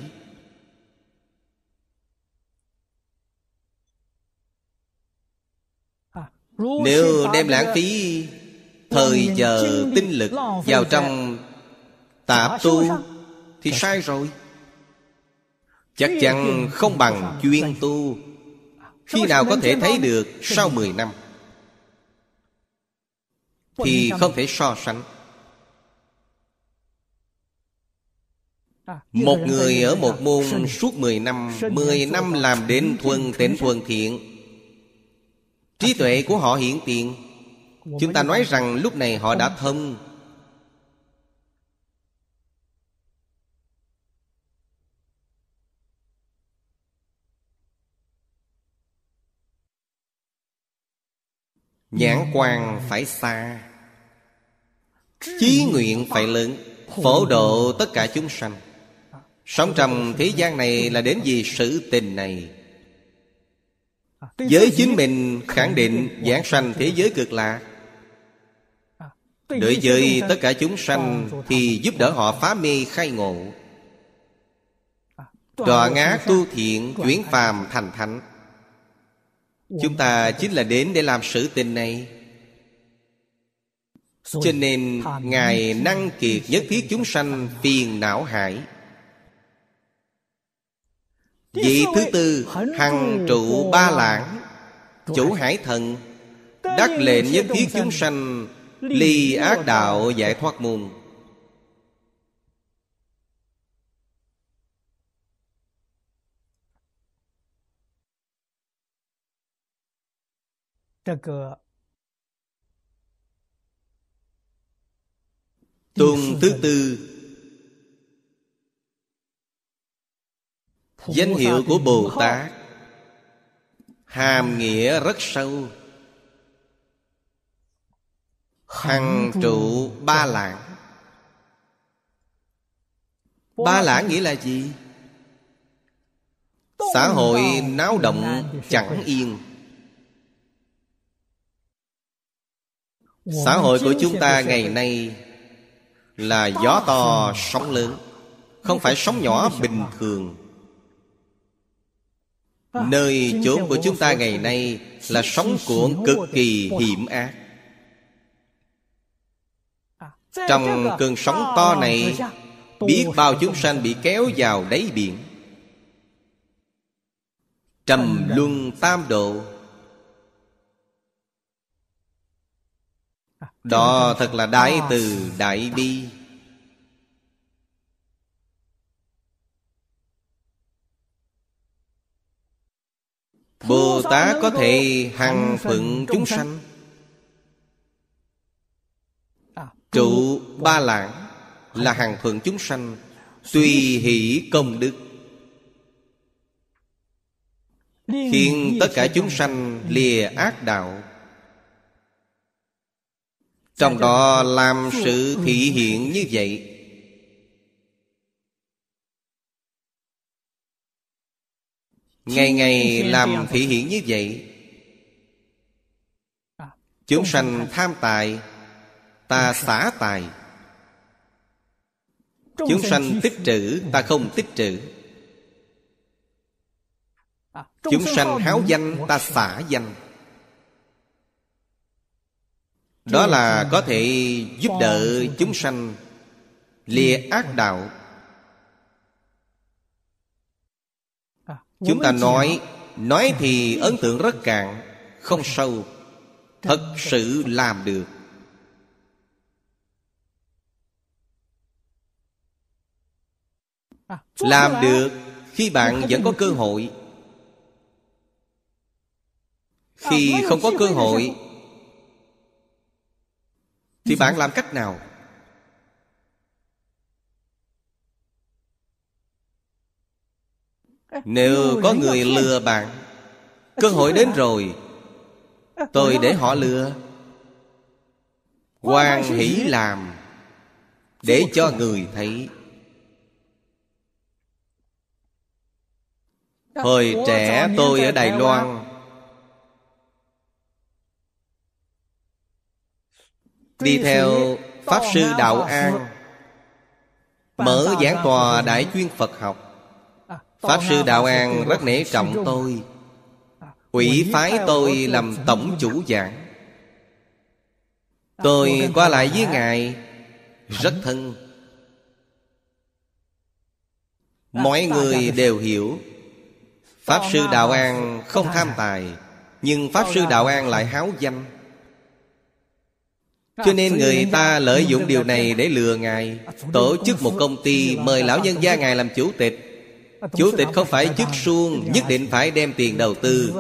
Nếu đem lãng phí Thời giờ tinh lực vào trong tạp tu Thì sai rồi. Chắc chắn không bằng chuyên tu. Khi nào có thể thấy được sau 10 năm? Thì không thể so sánh. Một người ở một môn suốt 10 năm 10 năm làm đến thuần tịnh thuần thiện. Trí tuệ của họ hiện tiền Chúng ta nói rằng lúc này họ đã thông Nhãn quan phải xa. Chí nguyện phải lớn. Phổ độ tất cả chúng sanh. Sống trong thế gian này là đến vì sự tình này. Với chính mình khẳng định giảng sanh thế giới cực lạc Đối với tất cả chúng sanh Thì giúp đỡ họ phá mê khai ngộ. Đọa ngã tu thiện Chuyển phàm thành thánh. Chúng ta chính là đến để làm sự tình này. Cho nên Ngài năng kiệt nhất thiết chúng sanh phiền não hải Vị thứ tư Hằng trụ ba lãng Chủ hải thần Đắc lệnh nhất thiết chúng sanh Ly ác đạo giải thoát môn Tôn thứ tư. Danh hiệu của Bồ Tát. Hàm nghĩa rất sâu Hằng trụ ba lãng Ba lãng nghĩa là gì? Xã hội náo động chẳng yên. Xã hội của chúng ta ngày nay Là gió to sóng lớn Không phải sóng nhỏ bình thường. Nơi chốn của chúng ta ngày nay Là sóng cuộn cực kỳ hiểm ác Trong cơn sóng to này Biết bao chúng sanh bị kéo vào đáy biển. Trầm luân tam độ. Đó thật là đại từ đại bi. Bồ Tát có thể hằng phận chúng sanh Trụ ba lãng Là hàng phận chúng sanh Tùy hỷ công đức. Khiến tất cả chúng sanh lìa ác đạo. Trong đó làm sự thị hiện như vậy. Ngày ngày làm thị hiện như vậy, Chúng sanh tham tài Ta xả tài. Chúng sanh tích trữ Ta không tích trữ. Chúng sanh háo danh Ta xả danh. Đó là có thể giúp đỡ chúng sanh Lìa ác đạo. Chúng ta nói Nói thì ấn tượng rất cạn Không sâu. Thật sự làm được Làm được Khi bạn vẫn có cơ hội. Khi không có cơ hội Thì bạn làm cách nào? Nếu có người lừa bạn Cơ hội đến rồi. Tôi để họ lừa. Hoàng hỷ làm Để cho người thấy Hồi trẻ tôi ở Đài Loan. Đi theo Pháp Sư Đạo An. Mở giảng tòa Đại chuyên Phật học. Pháp Sư Đạo An rất nể trọng tôi. Quỷ phái tôi làm tổng chủ giảng. Tôi qua lại với Ngài. Rất thân. Mọi người đều hiểu Pháp Sư Đạo An không tham tài Nhưng Pháp Sư Đạo An lại háo danh. Cho nên người ta lợi dụng điều này để lừa Ngài. Tổ chức một công ty mời lão nhân gia Ngài làm chủ tịch. Chủ tịch không phải chức suông Nhất định phải đem tiền đầu tư.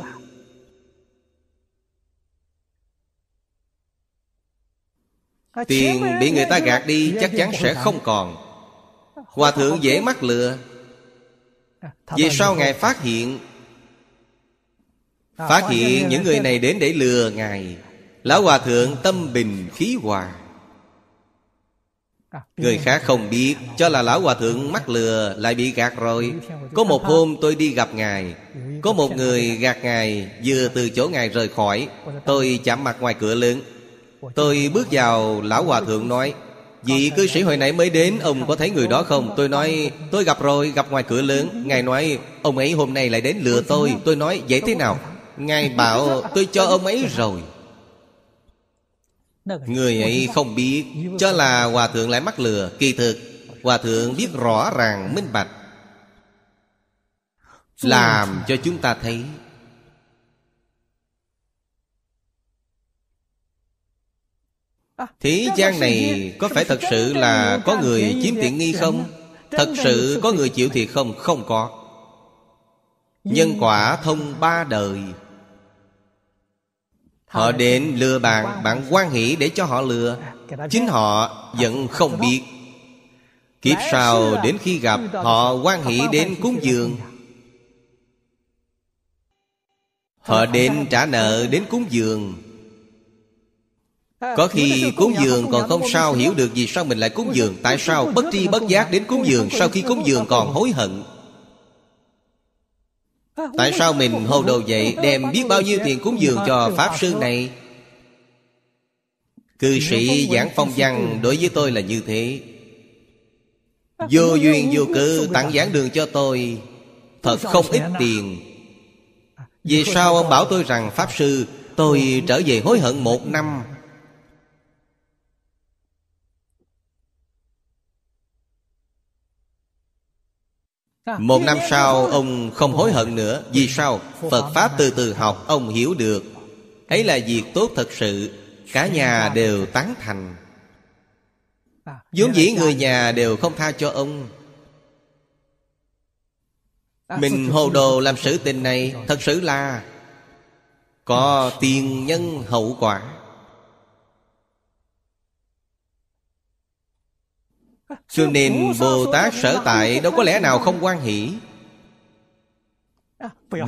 Tiền bị người ta gạt đi chắc chắn sẽ không còn. Hòa thượng dễ mắc lừa Vì sao Ngài phát hiện. Phát hiện những người này đến để lừa Ngài. Lão Hòa Thượng tâm bình khí hòa. Người khác không biết Cho là Lão Hòa Thượng mắc lừa Lại bị gạt rồi. Có một hôm tôi đi gặp Ngài. Có một người gạt Ngài Vừa từ chỗ Ngài rời khỏi. Tôi chạm mặt ngoài cửa lớn. Tôi bước vào Lão Hòa Thượng nói Vị cư sĩ hồi nãy mới đến Ông có thấy người đó không? Tôi nói tôi gặp rồi gặp ngoài cửa lớn. Ngài nói ông ấy hôm nay lại đến lừa tôi Tôi. nói vậy thế nào? Ngài bảo tôi cho ông ấy rồi. Người ấy không biết. Cho là Hòa Thượng lại mắc lừa. Kỳ thực Hòa Thượng biết rõ ràng minh bạch. Làm cho chúng ta thấy Thế gian này có phải thật sự là có người chiếm tiện nghi không? Thật sự có người chịu thiệt không? Không có. Nhân quả thông ba đời. Họ đến lừa bạn Bạn quan hỷ để cho họ lừa. Chính họ vẫn không biết. Kiếp sau đến khi gặp Họ quan hỷ đến cúng dường. Họ đến trả nợ đến cúng dường Có khi cúng dường còn không sao hiểu được vì sao mình lại cúng dường Tại sao bất tri bất giác đến cúng dường Sau khi cúng dường còn hối hận? Tại sao mình hồ đồ vậy? Đem biết bao nhiêu tiền cúng dường cho Pháp Sư này? Cư sĩ giảng phong văn Đối với tôi là như thế. Vô duyên vô cớ tặng giảng đường cho tôi. Thật không ít tiền. Vì sao ông bảo tôi rằng Pháp Sư Tôi trở về hối hận một năm Một năm sau ông không hối hận nữa. Vì sao? Phật Pháp từ từ học Ông hiểu được. Ấy là việc tốt thật sự. Cả nhà đều tán thành. Vốn dĩ người nhà đều không tha cho ông. Mình hồ đồ làm sự tình này Thật sự là Có tiền nhân hậu quả Cho nên Bồ Tát sở tại đâu có lẽ nào không quan hỷ.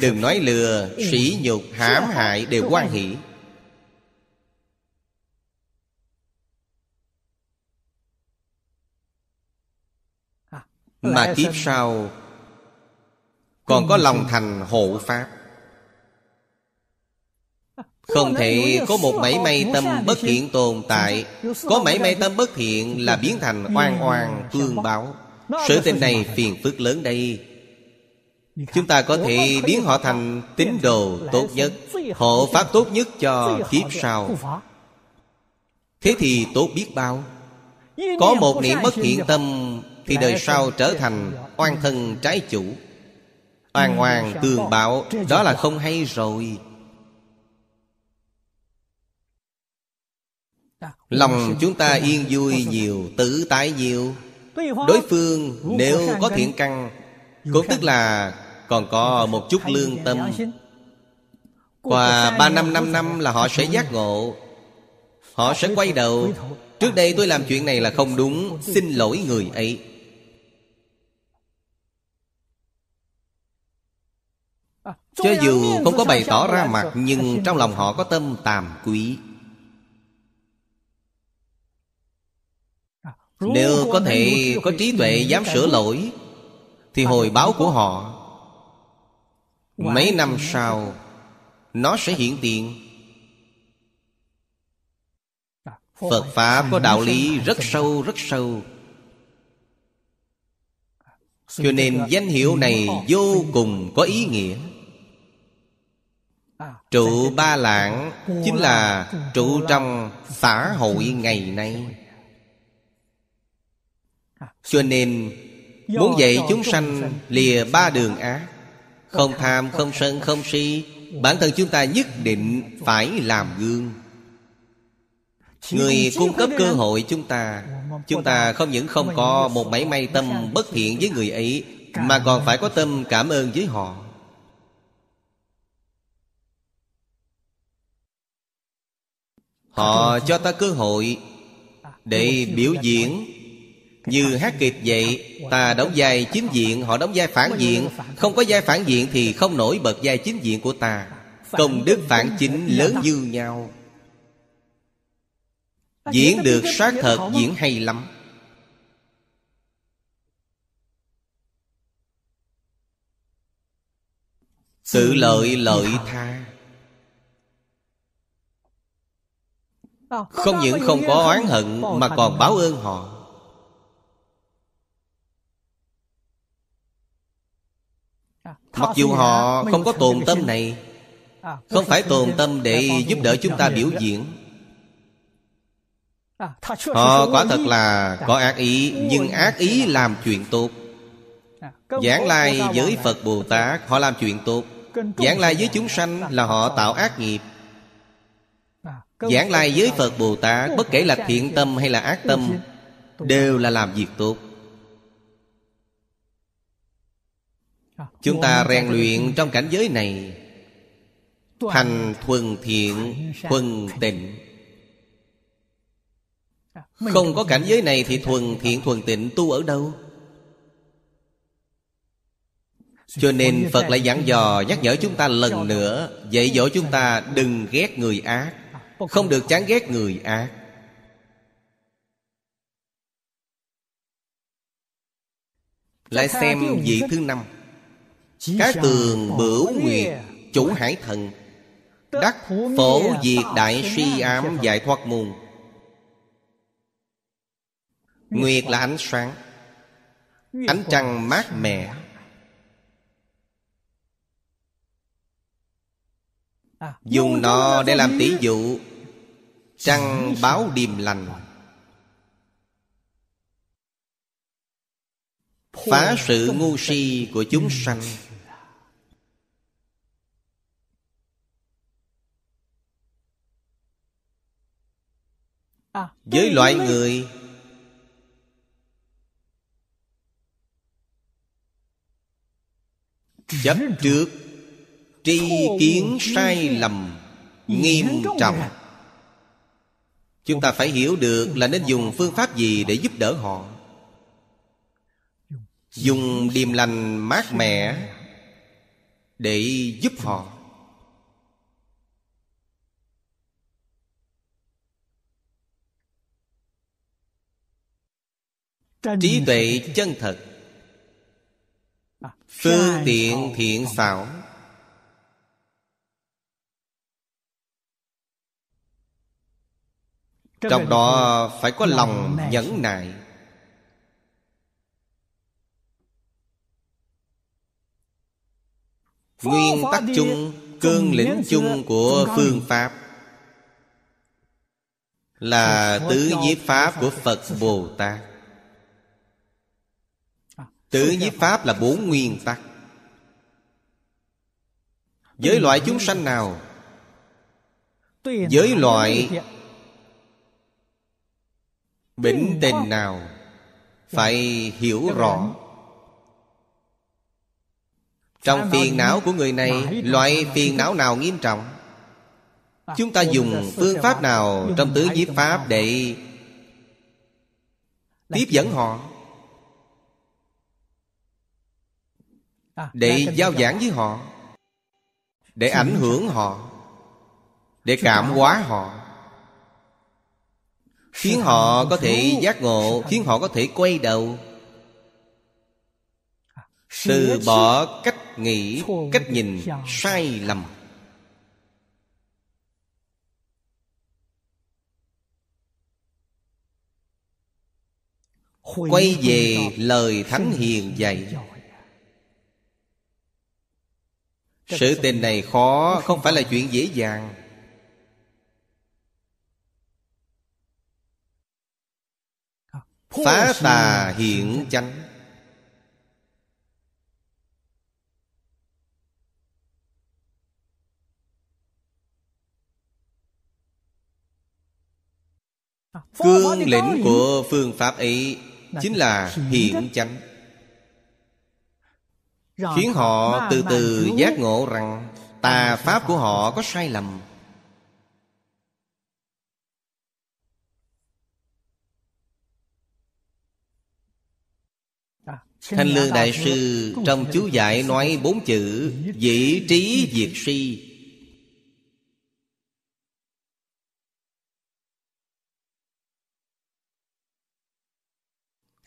Đừng nói lừa, sỉ nhục, hãm hại đều quan hỷ. Mà kiếp sau Còn có lòng thành hộ Pháp không thể có một mảy may tâm bất thiện tồn tại. Có mảy may tâm bất thiện là biến thành oan oan tương báo. Sự tình này phiền phức lớn đây. Chúng ta có thể biến họ thành tín đồ tốt nhất. Hộ pháp tốt nhất cho kiếp sau. Thế thì tốt biết bao. Có một niệm bất thiện tâm Thì đời sau trở thành oan thân trái chủ. Oan oan tương báo Đó là không hay rồi Lòng chúng ta yên vui nhiều, Tự tại nhiều. Đối phương nếu có thiện căn Cũng tức là còn có một chút lương tâm. Qua ba năm năm năm là họ sẽ giác ngộ. Họ sẽ quay đầu. Trước đây tôi làm chuyện này là không đúng. Xin lỗi người ấy. Cho dù không có bày tỏ ra mặt, Nhưng trong lòng họ có tâm tàm quý. Nếu có thể có trí tuệ dám sửa lỗi Thì hồi báo của họ Mấy năm sau Nó sẽ hiện tiền. Phật Pháp có đạo lý rất sâu rất sâu. Cho nên danh hiệu này vô cùng có ý nghĩa. Trụ ba lạng Chính là trụ trong xã hội ngày nay cho nên Muốn dạy chúng sanh lìa ba đường ác Không tham, không sân, không si Bản thân chúng ta nhất định phải làm gương. Người cung cấp cơ hội chúng ta Chúng ta không những không có một mảy may tâm bất thiện với người ấy Mà còn phải có tâm cảm ơn với họ. Họ cho ta cơ hội Để biểu diễn như hát kịch vậy, Ta đóng vai chính diện, Họ đóng vai phản diện. Không có vai phản diện Thì không nổi bật vai chính diện của ta. Công đức phản chính lớn như nhau. Diễn được sát thật, diễn hay lắm. Tự lợi lợi tha. Không những không có oán hận Mà còn báo ơn họ. Mặc dù họ không có tồn tâm này Không phải tồn tâm để giúp đỡ chúng ta biểu diễn. Họ quả thật là có ác ý Nhưng ác ý làm chuyện tốt. Giảng lai với Phật Bồ Tát Họ làm chuyện tốt. Giảng lai với chúng sanh là họ tạo ác nghiệp. Giảng lai với Phật Bồ Tát Bất kể là thiện tâm hay là ác tâm Đều là làm việc tốt Chúng ta rèn luyện trong cảnh giới này. Thành thuần thiện, thuần tịnh. Không có cảnh giới này thì thuần thiện, thuần tịnh tu ở đâu? Cho nên Phật lại giảng dò nhắc nhở chúng ta lần nữa Dạy dỗ chúng ta đừng ghét người ác Không được chán ghét người ác. Lại xem vị thứ năm. Cái tường bửu nguyệt Chủ hải thần. Đắc phổ diệt đại suy ám giải thoát môn. Nguyệt là ánh sáng Ánh trăng mát mẻ. Dùng nó để làm tỷ dụ Trăng báo điềm lành. Phá sự ngu si của chúng sanh Với loại người. Chấp trước Tri kiến sai lầm Nghiêm trọng. Chúng ta phải hiểu được là nên dùng phương pháp gì để giúp đỡ họ. Dùng điềm lành mát mẻ Để giúp họ Trí tuệ chân thật. Phương tiện thiện xảo. Trong đó phải có lòng nhẫn nại. Nguyên tắc chung Cương lĩnh chung của phương Pháp Là tứ nhiếp Pháp của Phật Bồ Tát Tứ nhiếp Pháp là bốn nguyên tắc. Với loại chúng sanh nào? Với loại Bệnh tình nào? Phải hiểu rõ. Trong phiền não của người này, Loại phiền não nào nghiêm trọng? Chúng ta dùng phương pháp nào Trong tứ nhiếp pháp để Tiếp dẫn họ? Để giao giảng với họ. Để ảnh hưởng họ. Để cảm hóa họ. Khiến họ có thể giác ngộ Khiến họ có thể quay đầu. Từ bỏ cách nghĩ Cách nhìn sai lầm. Quay về lời Thánh Hiền dạy Sự tình này khó Không phải là chuyện dễ dàng. Phá tà hiện chánh. Cương lĩnh của phương pháp ấy Chính là hiện chánh Khiến họ từ từ giác ngộ rằng Tà pháp của họ có sai lầm. Thanh Lương Đại Sư trong chú giải nói bốn chữ Dĩ trí diệt si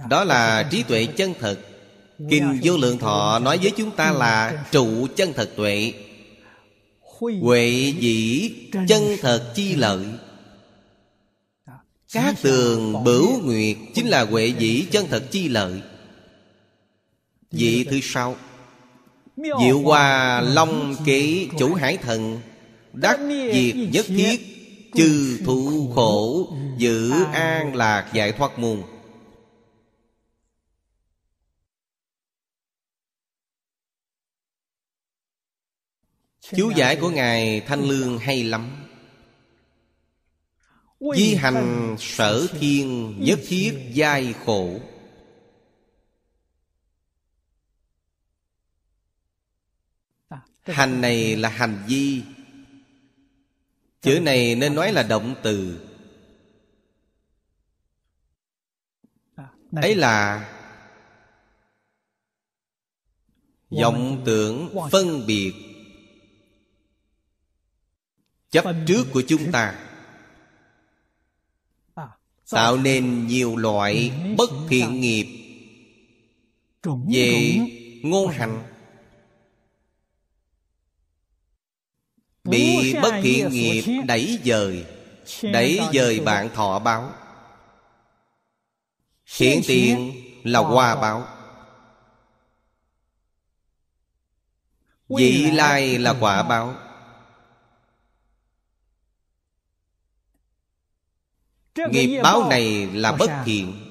Đó là trí tuệ chân thật Kinh Vô Lượng Thọ nói với chúng ta là Trụ chân thật tuệ. Huệ dĩ chân thật chi lợi. Các tường bửu nguyệt Chính là huệ dĩ chân thật chi lợi. Vị thứ sáu, Diệu hòa long kỷ chủ hải thần, Đắc diệt nhất thiết, Chư thụ khổ Giữ an lạc giải thoát muôn. Chú giải của Ngài Thanh Lương hay lắm. Di hành sở thiên nhất thiết giai khổ. Hành này là hành vi. Chữ này nên nói là động từ. Ấy là vọng tưởng phân biệt chấp trước của chúng ta. Tạo nên nhiều loại bất thiện nghiệp về ngôn hành. Bị bất thiện nghiệp đẩy dời đẩy dời bạn thọ báo. Hiện tiền là hoa báo. Vị lai là quả báo. Nghiệp báo này là bất thiện.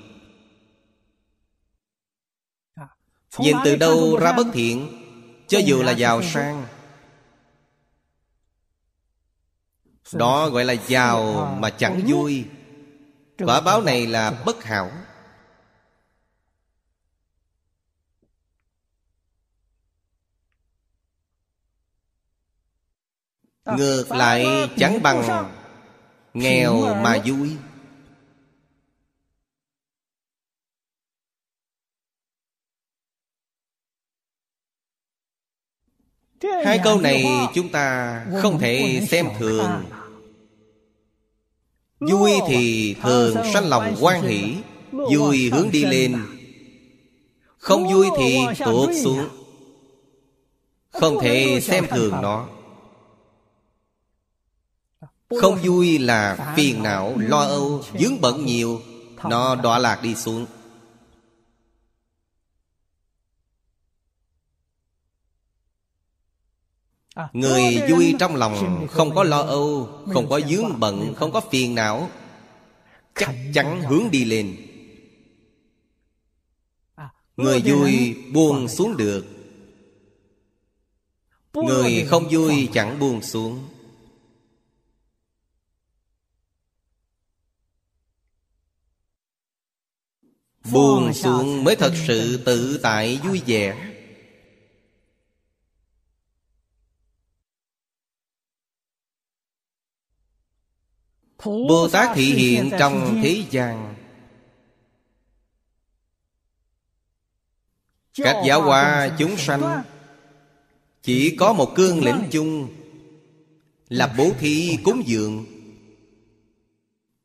Nhìn từ đâu ra bất thiện Cho dù là giàu sang. Đó gọi là giàu mà chẳng vui. Quả báo này là bất hảo. Ngược lại chẳng bằng Nghèo mà vui Hai câu này chúng ta không thể xem thường. Vui thì thường sanh lòng quan hỷ Vui hướng đi lên. Không vui thì tuột xuống. Không thể xem thường nó. Không vui là phiền não, lo âu, dướng bận nhiều. Nó đọa lạc đi xuống Người vui trong lòng Không có lo âu Không có dướng bận Không có phiền não. Chắc chắn hướng đi lên. À, Người vui buông xuống được. Người không vui chẳng buông xuống. Buông xuống mới thật sự tự tại vui vẻ Bồ Tát thị hiện trong thế gian. Các giáo hóa chúng sanh Chỉ có một cương lĩnh chung Là bố thí cúng dường.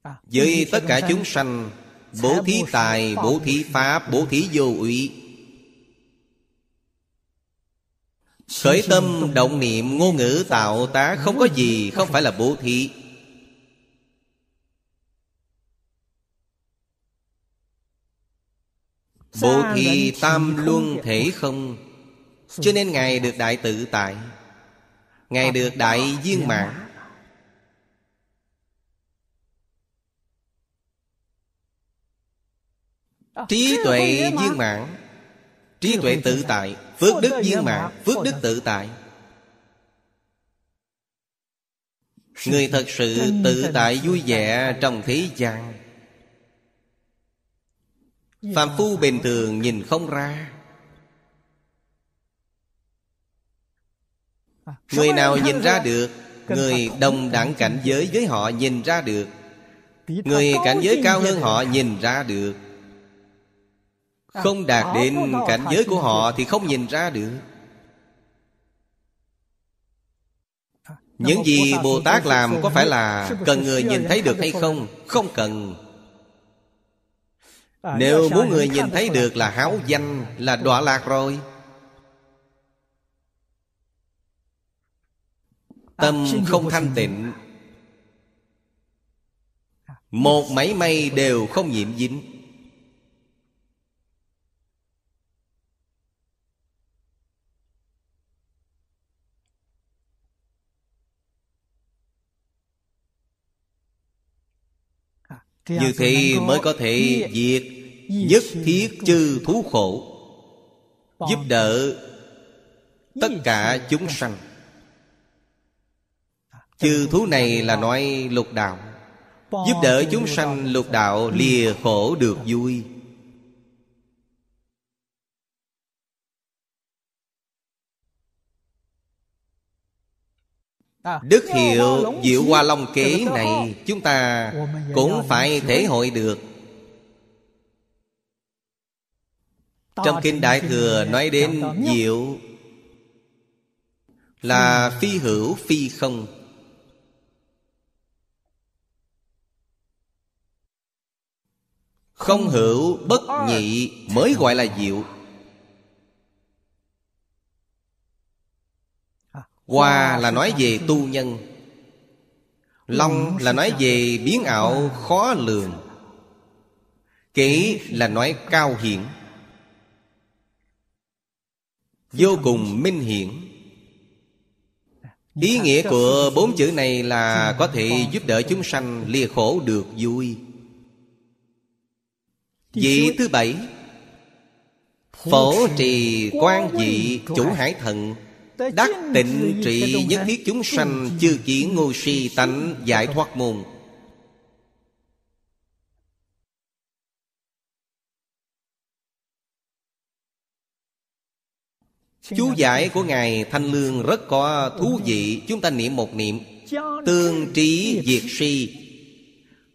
À, Với tất cả chúng sanh Bố thí tài, bố thí pháp, bố thí vô ủy. Khởi tâm động niệm ngôn ngữ tạo tá Không có gì không phải là bố thí Bố thí tam luân thể không Cho nên Ngài được đại tự tại. Ngài được đại viên mãn. Trí tuệ viên mãn. Trí tuệ tự tại. Phước đức viên mãn. Phước đức tự tại. Người thật sự tự tại vui vẻ trong thế gian Phạm phu bình thường nhìn không ra. À, Người nào nhìn ra được Người đồng đẳng cảnh giới với họ nhìn ra được. Người cảnh giới cao hơn họ nhìn ra được. Không đạt đến cảnh giới của họ Thì không nhìn ra được. Những gì Bồ Tát làm có phải là Cần người nhìn thấy được hay không? Không cần Nếu muốn người nhìn thấy được là háo danh Là đọa lạc rồi. Tâm không thanh tịnh. Một mảy may đều không nhiễm dính Như thế mới có thể diệt Nhất thiết chư thú khổ Giúp đỡ Tất cả chúng sanh. Chư thú này là nói lục đạo. Giúp đỡ chúng sanh lục đạo lìa khổ được vui Đức hiệu Diệu Hoa Long Kế này Chúng ta cũng phải thể hội được. Trong Kinh Đại Thừa nói đến Diệu Là phi hữu phi không. Không hữu bất nhị mới gọi là diệu Hoa là nói về tu nhân. Long là nói về biến ảo khó lường. Kỹ là nói cao hiển. Vô cùng minh hiển. Ý nghĩa của bốn chữ này là có thể giúp đỡ chúng sanh lìa khổ được vui. Vị thứ bảy, Phổ trì quan dị chủ hải thần. Đắc tịnh trị nhất thiết chúng sanh Chư kiến ngô si tánh giải thoát môn. Chú giải của Ngài Thanh Lương rất có thú vị. Chúng ta niệm một niệm. Tương trí diệt si.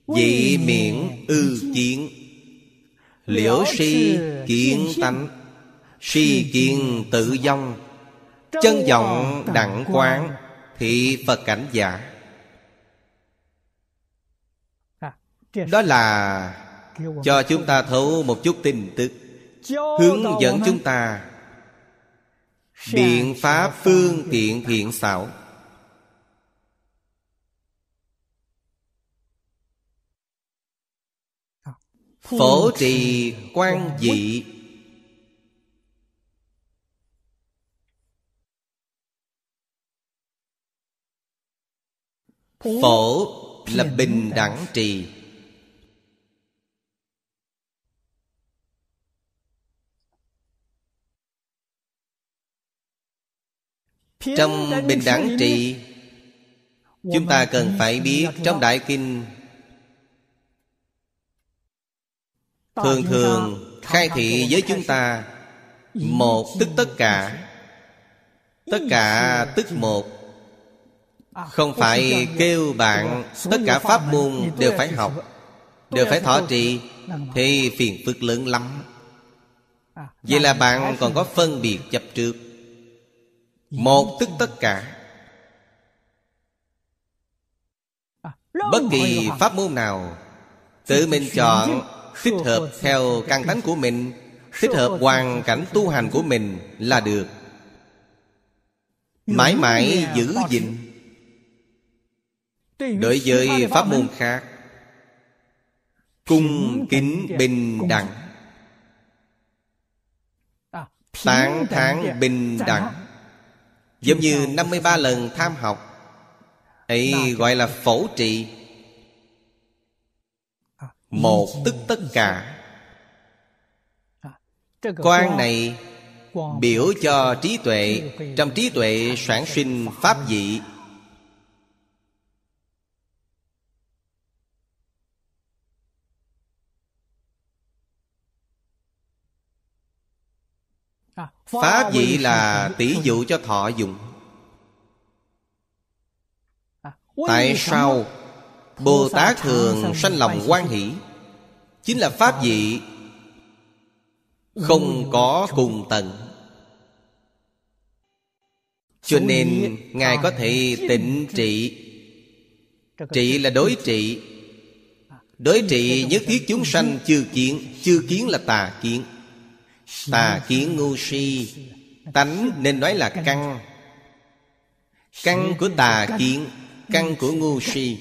Dị miễn ư kiến. Liễu si kiện tánh. Si kiện tự dông Chân vọng đặng quán. Thị Phật cảnh giả. Đó là Cho chúng ta thấu một chút tin tức. Hướng dẫn chúng ta. Biện pháp phương tiện thiện xảo. Phổ trì quan dị Phổ là bình đẳng trì. Trong bình đẳng trì Chúng ta cần phải biết trong Đại Kinh. Thường thường khai thị với chúng ta Một tức tất cả. Tất cả tức một Không phải kêu bạn Tất cả pháp môn đều phải học Đều phải thọ trì. Thì phiền phức lớn lắm. Vậy là bạn còn có phân biệt chấp trước. Một tức tất cả. Bất kỳ pháp môn nào Tự mình chọn Thích hợp theo căn tánh của mình Thích hợp hoàn cảnh tu hành của mình là được. Mãi mãi giữ gìn Đối với pháp môn khác Cung kính bình đẳng. Tán thán bình đẳng. Giống như 53 lần tham học ấy gọi là phổ trị một tức tất cả. Quan này biểu cho trí tuệ Trong trí tuệ sản sinh pháp dị Pháp vị là tỷ dụ cho thọ dụng. Tại sao Bồ Tát thường sanh lòng quan hỷ? Chính là Pháp vị Không có cùng tận. Cho nên Ngài có thể tịnh trị. Trị là đối trị. Đối trị nhất thiết chúng sanh chưa kiến chưa kiến là tà kiến. Tà kiến ngu si, Tánh nên nói là căn. Căn của tà kiến, Căn của ngu si.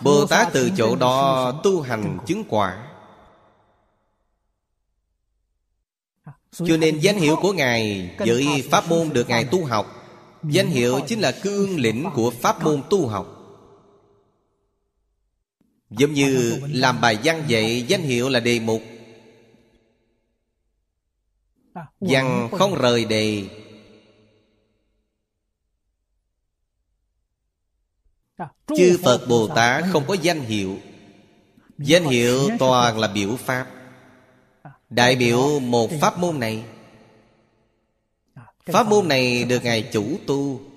Bồ Tát từ chỗ đó tu hành chứng quả. Cho nên danh hiệu của Ngài Với pháp môn được Ngài tu học. Danh hiệu chính là cương lĩnh của pháp môn tu học. Giống như làm bài văn vậy Danh hiệu là đề mục. À, Văn không rời đề. À, Chư Phật Bồ Tát không có danh hiệu. Danh hiệu toàn là biểu pháp. Đại biểu một pháp môn này. À, Pháp môn này được Ngài chủ tu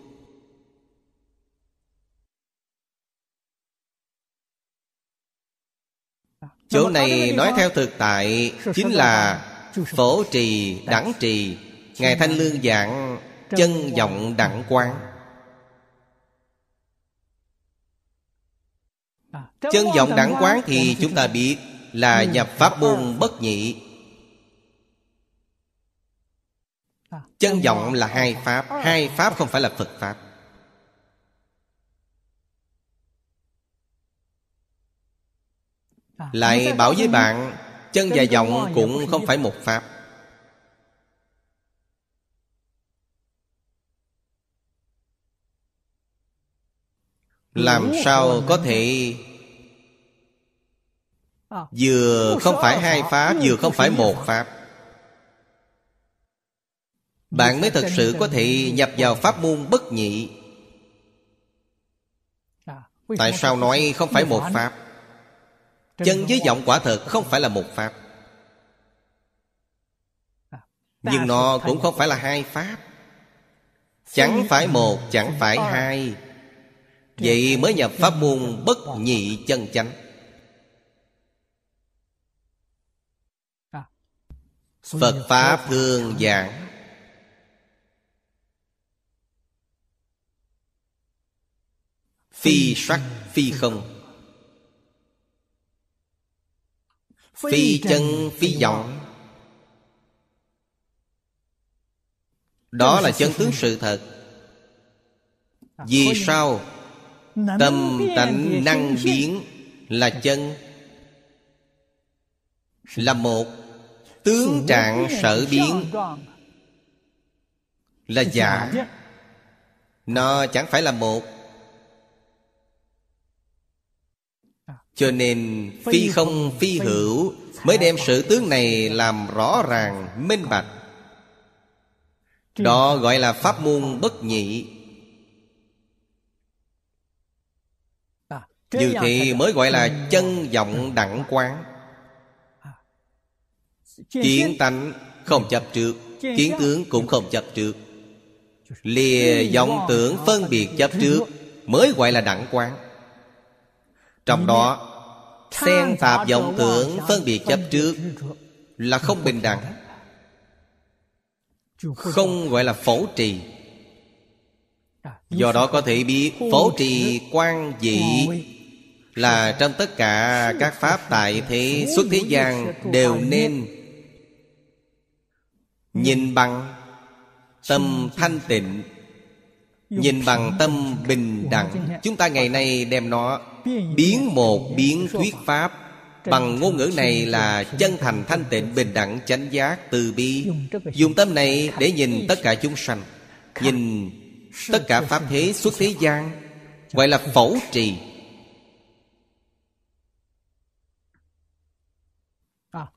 Chỗ này nói theo thực tại Chính là Phổ trì đẳng trì Ngài Thanh Lương giảng Chân vọng đẳng quán. Chân vọng đẳng quán. thì chúng ta biết Là nhập pháp môn bất nhị. Chân vọng là hai pháp Hai pháp không phải là Phật Pháp Lại bảo với bạn Chân và vọng cũng không phải một pháp. Làm sao có thể à, Vừa không phải hai pháp Vừa không phải một pháp. Bạn mới thật sự có thể nhập vào pháp môn bất nhị. À, Tại sao nói không phải một pháp Chân với vọng quả thật không phải là một pháp. Nhưng nó cũng không phải là hai pháp. Chẳng phải một, chẳng phải hai. Vậy mới nhập pháp môn bất nhị chân chánh. À, Phật Pháp thường giảng. Phi sắc, phi không Phi chân, phi vọng Đó là chân tướng sự thật. Vì sao? Tâm tánh năng biến Là chân. Là một. Tướng trạng sở biến Là giả Nó chẳng phải là một Cho nên phi không phi hữu Mới đem sự tướng này làm rõ ràng minh bạch. Đó gọi là pháp môn bất nhị. Như thì mới gọi là chân vọng đẳng quán. Kiến tánh không chấp trước Kiến tướng cũng không chấp trước. Lìa vọng tưởng phân biệt chấp trước Mới gọi là đẳng quán Trong đó Xen tạp vọng tưởng phân biệt chấp trước Là không bình đẳng Không gọi là phổ trì. Do đó có thể biết Phổ trì quan dị Là trong tất cả các pháp tại thế xuất thế gian Đều nên Nhìn bằng tâm thanh tịnh Nhìn bằng tâm bình đẳng, Chúng ta ngày nay đem nó Biến một biến thuyết pháp. Bằng ngôn ngữ này là chân thành thanh tịnh bình đẳng chánh giác từ bi. Dùng tâm này để nhìn tất cả chúng sanh, Nhìn tất cả pháp thế xuất thế gian, Gọi là phẫu trì.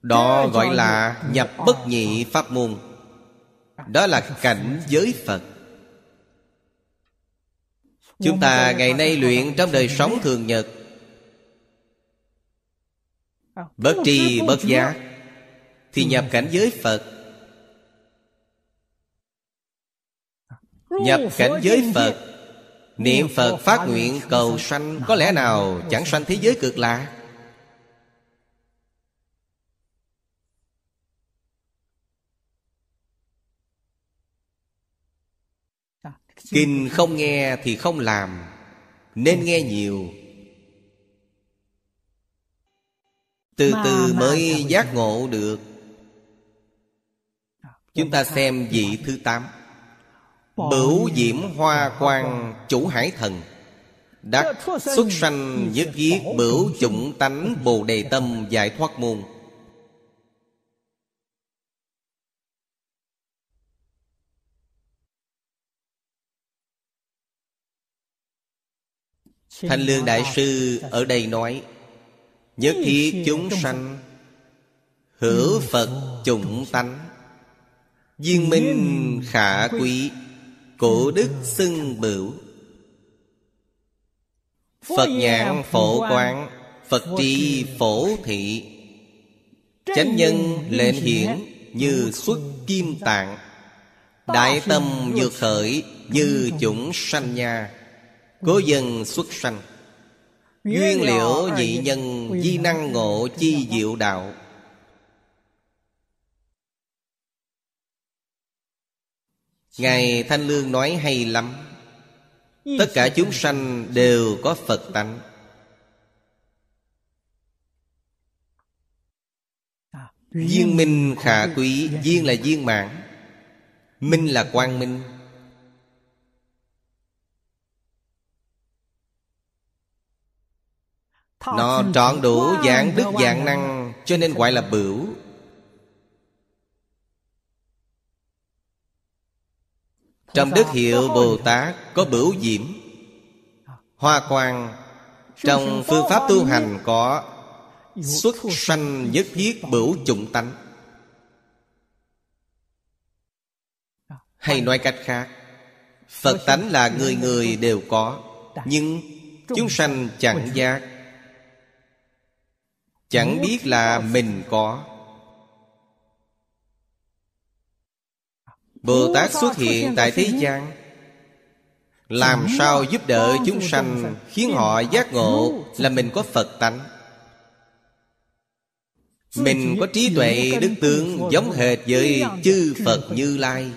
Đó gọi là nhập bất nhị pháp môn. Đó là cảnh giới Phật. Chúng ta ngày nay luyện trong đời sống thường nhật. Bất tri bất giác. Thì nhập cảnh giới Phật. Nhập cảnh giới Phật. Niệm Phật phát nguyện cầu sanh. Có lẽ nào chẳng sanh thế giới cực lạc Kinh không nghe thì không làm Nên nghe nhiều. Từ từ mới giác ngộ được. Chúng ta xem vị thứ tám. Bửu diễm hoa quang chủ hải thần Đắc xuất sanh nhất viết bửu chủng tánh bồ đề tâm giải thoát môn Thanh Lương Đại Sư ở đây nói Nhất thiết chúng sanh Hữu Phật chủng tánh. Viên minh khả quý Cổ đức xưng bửu. Phật nhãn phổ quán Phật tri phổ thị. Chánh nhân lệnh hiển Như xuất kim tạng. Đại tâm nhược khởi Như chủng sanh nha Cố dân xuất sanh. Duyên liễu nhị nhân Di năng ngộ chi diệu đạo. Ngài Thanh Lương nói hay lắm. Tất cả chúng sanh đều có Phật tánh. Duyên minh khả quý Duyên là viên mãn Minh là quang minh Nó trọn đủ dạng đức dạng năng Cho nên gọi là bửu. Trong đức hiệu Bồ Tát có bửu diễm. Hoa quang Trong phương pháp tu hành có Xuất sanh nhất thiết bửu chủng tánh. Hay nói cách khác Phật tánh là người người đều có Nhưng chúng sanh chẳng giác Chẳng biết là mình có. Bồ Tát xuất hiện tại thế gian. Làm sao giúp đỡ chúng sanh Khiến họ giác ngộ Là mình có Phật tánh? Mình có trí tuệ đức tướng Giống hệt với chư Phật Như Lai.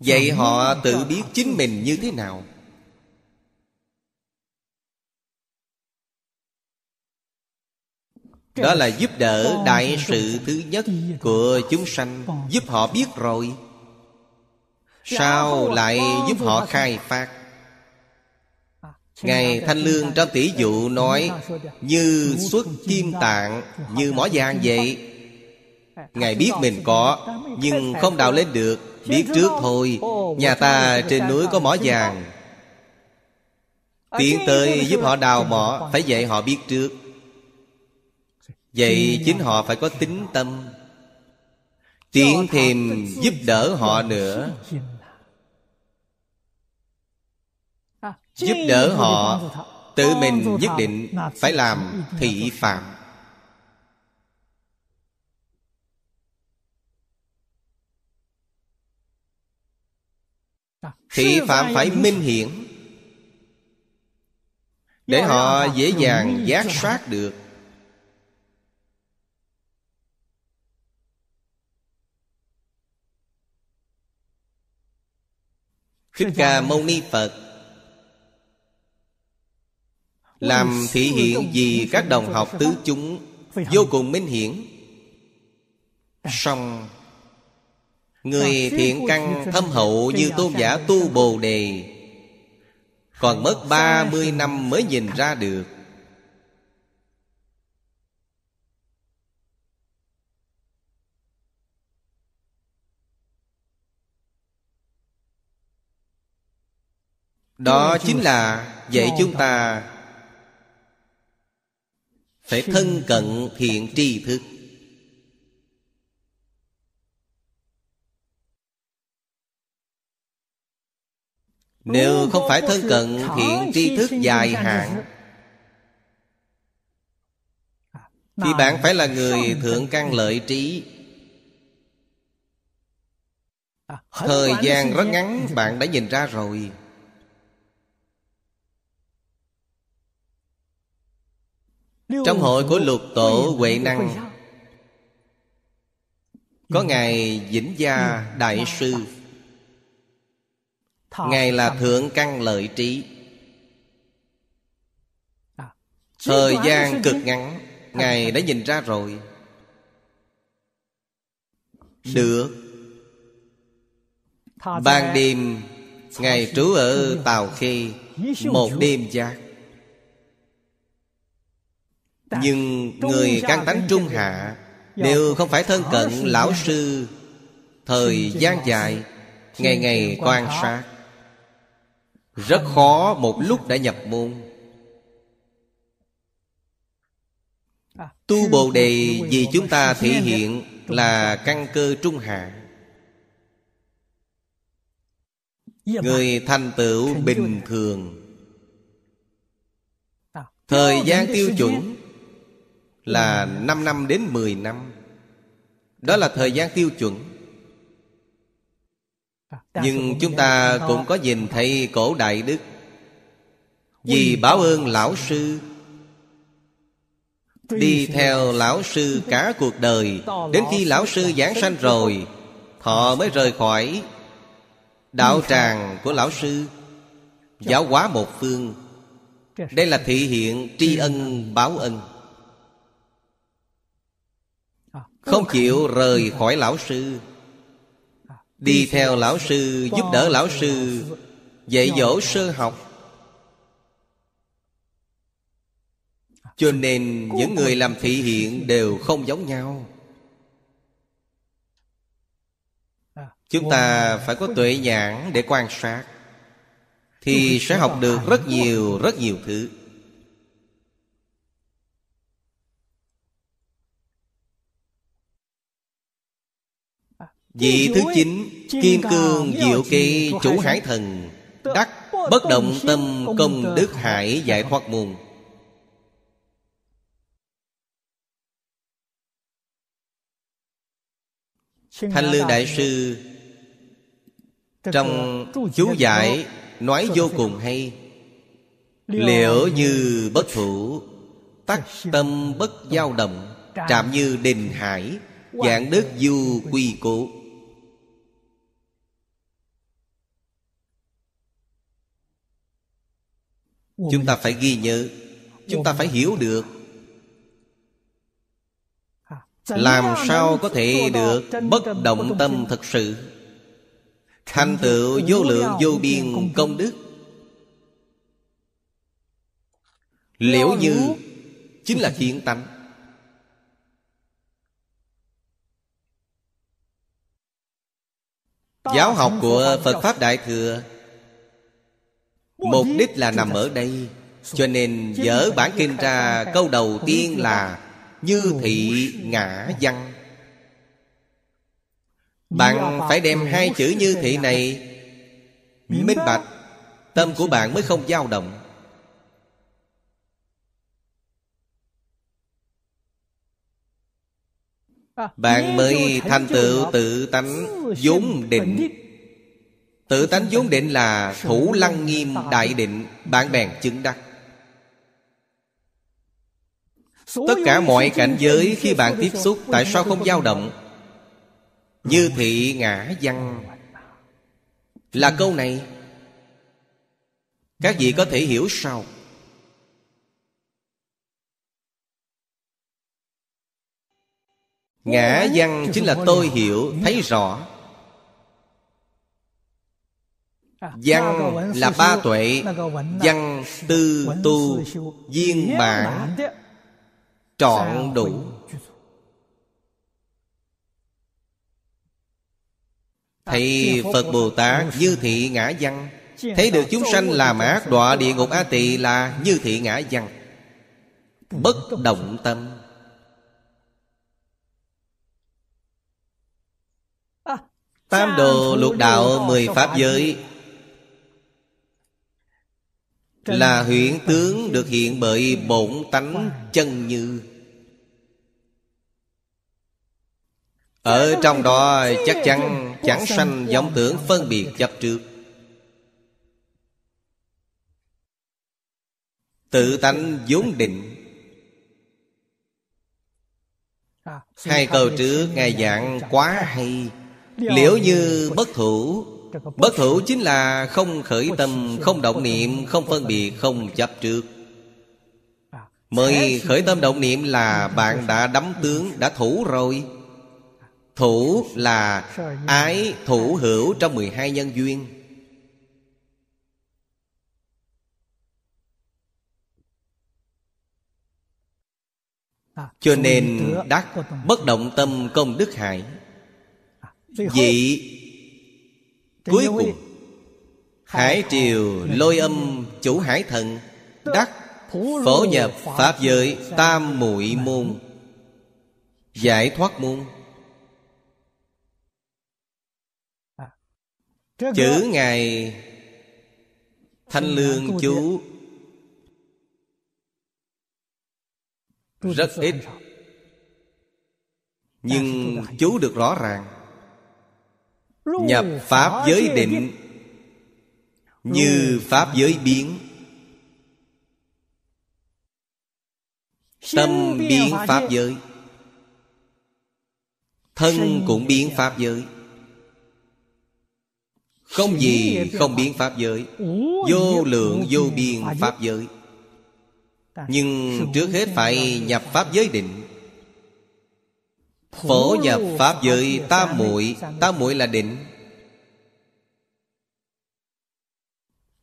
Vậy họ tự biết chính mình như thế nào? Đó là giúp đỡ đại sự thứ nhất Của chúng sanh. Giúp họ biết rồi. Sao lại giúp họ khai phát? Ngài Thanh Lương trong tỷ dụ nói, Như xuất kim tạng, Như mỏ vàng vậy. Ngài biết mình có, Nhưng không đào lên được. Biết trước thôi, Nhà ta trên núi có mỏ vàng. Tiến tới giúp họ đào mỏ, Phải dạy họ biết trước. Vậy chính họ phải có tính tâm. Tiến thêm giúp đỡ họ nữa. Giúp đỡ họ Tự mình nhất định phải làm thị phạm. Thị phạm phải minh hiển. Để họ dễ dàng giác soát được Thích Ca Mâu Ni Phật. Làm thị hiện vì các đồng học tứ chúng Vô cùng minh hiển. Song Người thiện căn thâm hậu như tôn giả tu bồ đề Còn mất 30 năm mới nhìn ra được Đó chính là dạy chúng ta Phải thân cận thiện tri thức. Nếu không phải thân cận thiện tri thức dài hạn Thì bạn phải là người thượng căn lợi trí. À, Thời gian rất ngắn bạn đã nhìn ra rồi Trong hội của lục tổ Huệ Năng Có Ngài Vĩnh Gia Đại Sư. Ngài là Thượng Căn Lợi Trí. À, Thời gian cực ngắn Ngài đã nhìn ra rồi. Được Ban đêm Ngài trú ở Tàu Khê Một đêm giác Nhưng người căn tánh trung hạ Đều không phải thân cận lão sư. Thời gian dài Ngày ngày quan sát. Rất khó một lúc đã nhập môn. Tu Bồ Đề vì chúng ta thể hiện là căn cơ trung hạ. Người thành tựu bình thường. Thời gian tiêu chuẩn là 5 năm đến 10 năm. Đó là thời gian tiêu chuẩn. Nhưng chúng ta cũng có nhìn thấy cổ đại đức. Vì báo ơn lão sư. Đi theo lão sư cả cuộc đời. Đến khi lão sư giảng sanh rồi Họ mới rời khỏi Đạo tràng của lão sư. Giáo hóa một phương. Đây là thị hiện tri ân, báo ân. Không chịu rời khỏi lão sư. Đi theo lão sư Giúp đỡ lão sư. Dạy dỗ sơ học. Cho nên những người làm thị hiện đều không giống nhau. Chúng ta phải có tuệ nhãn để quan sát Thì sẽ học được rất nhiều, rất nhiều thứ Vị thứ chín Kim cương diệu kỳ chủ hải thần Đắc bất động tâm công đức hải giải thoát môn. Thanh Lương Đại Sư Trong chú giải Nói vô cùng hay. Liệu như bất thủ Tắc tâm bất dao động Trạm như đình hải Dạng đức du quy cố Chúng ta phải ghi nhớ Chúng ta phải hiểu được. Làm sao có thể được bất động tâm thực sự? Thành tựu vô lượng vô biên công đức. Liễu như chính là kiến tánh. Giáo học của phật pháp đại thừa mục đích là nằm ở đây. cho nên dở bản kinh ra câu đầu tiên là như thị ngã văn. Bạn phải đem hai chữ như thị này Minh bạch. Tâm của bạn mới không dao động. Bạn mới thành tựu tự tánh vốn định Tự tánh vốn định là thủ lăng nghiêm đại định, Bạn bèn chứng đắc. Tất cả mọi cảnh giới khi bạn tiếp xúc, Tại sao không dao động? Như thị ngã văn. Là câu này, Các vị có thể hiểu sao? Ngã văn chính là tôi hiểu, Thấy rõ. Văn là ba tuệ Văn tư tu Viên bản trọn đủ. Thì Phật Bồ Tát như thị ngã văn. Thấy được chúng sanh làm ác đọa địa ngục A Tỳ là như thị ngã văn. Bất động tâm. Tam đồ lục đạo mười pháp giới là huyễn tướng được hiện bởi bổn tánh chân như. Ở trong đó chắc chắn chẳng sanh giống tưởng phân biệt chấp trước. Tự tánh vốn định. Hai câu trước ngài giảng quá hay. Liễu như bất thủ Bất thủ chính là không khởi tâm, Không động niệm, Không phân biệt, Không chấp trước. Mới khởi tâm động niệm là bạn đã đắm tướng, Đã thủ rồi. Thủ là ái thủ hữu trong 12 nhân duyên. Cho nên đắc bất động tâm công đức hải Vị cuối cùng Hải triều lôi âm chủ hải thần Đắc phổ nhập pháp giới tam muội môn Giải thoát môn. Chữ Ngài Thanh Lương chú. Rất ít. Nhưng chú được rõ ràng Nhập Pháp giới định. Như Pháp giới biến. Tâm biến Pháp giới. Thân cũng biến Pháp giới. Không gì không biến Pháp giới. Vô lượng vô biên Pháp giới. Nhưng trước hết phải nhập Pháp giới định Phổ nhập Pháp giới tam muội. Tam muội là định.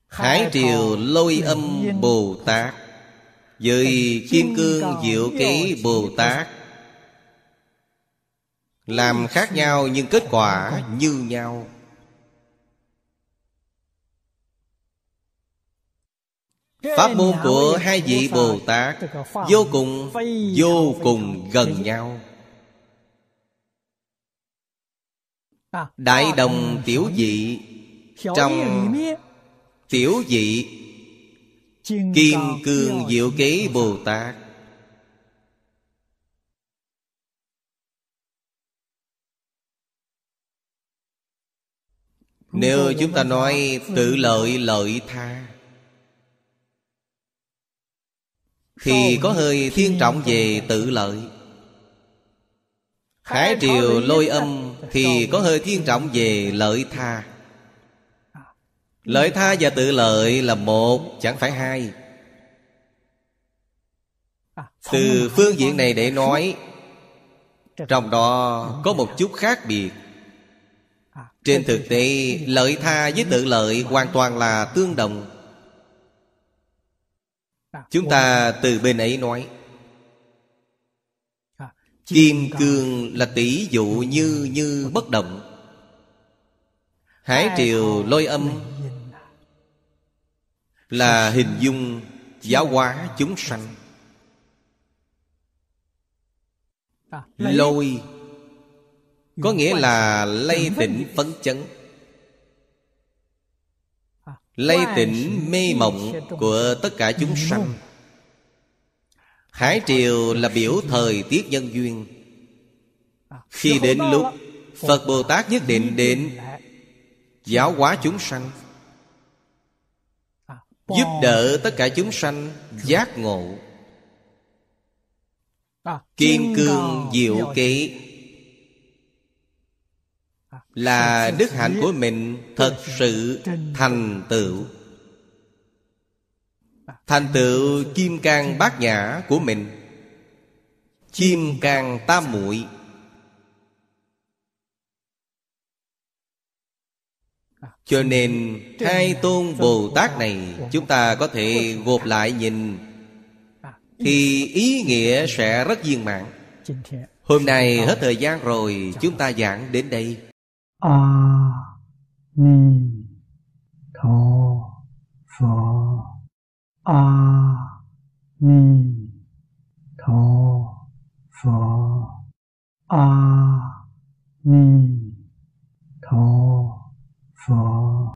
Hải triều lôi âm Bồ Tát. Với kim cương diệu ký Bồ Tát. Làm khác nhau nhưng kết quả như nhau. Pháp môn của hai vị Bồ Tát Vô cùng Vô cùng gần nhau. Đại đồng tiểu dị. Trong tiểu dị Kim cương diệu kế Bồ Tát. Nếu chúng ta nói tự lợi lợi tha Thì có hơi thiên trọng về tự lợi. Khải triều lôi âm thì có hơi thiên trọng về lợi tha. Lợi tha và tự lợi là một, Chẳng phải hai. Từ phương diện này để nói, Trong đó có một chút khác biệt. Trên thực tế, Lợi tha với tự lợi hoàn toàn là tương đồng. Chúng ta từ bên ấy nói Kim cương là tỷ dụ như như bất động. Hải triều lôi âm Là hình dung giáo hóa chúng sanh. Lôi Có nghĩa là lây tỉnh phấn chấn. Lây tỉnh mê mộng của tất cả chúng sanh Hải triều là biểu thời tiết nhân duyên. Khi đến lúc Phật Bồ Tát nhất định đến Giáo hóa chúng sanh, Giúp đỡ tất cả chúng sanh giác ngộ Kim cương diệu kỹ, là đức hạnh của mình thật sự thành tựu thành tựu kim cang bát nhã của mình. Kim cang tam muội. Cho nên hai tôn bồ tát này chúng ta có thể gộp lại nhìn. Thì ý nghĩa sẽ rất viên mãn. Hôm nay hết thời gian rồi, chúng ta giảng đến đây. A ni tho 阿弥陀佛。阿弥陀佛。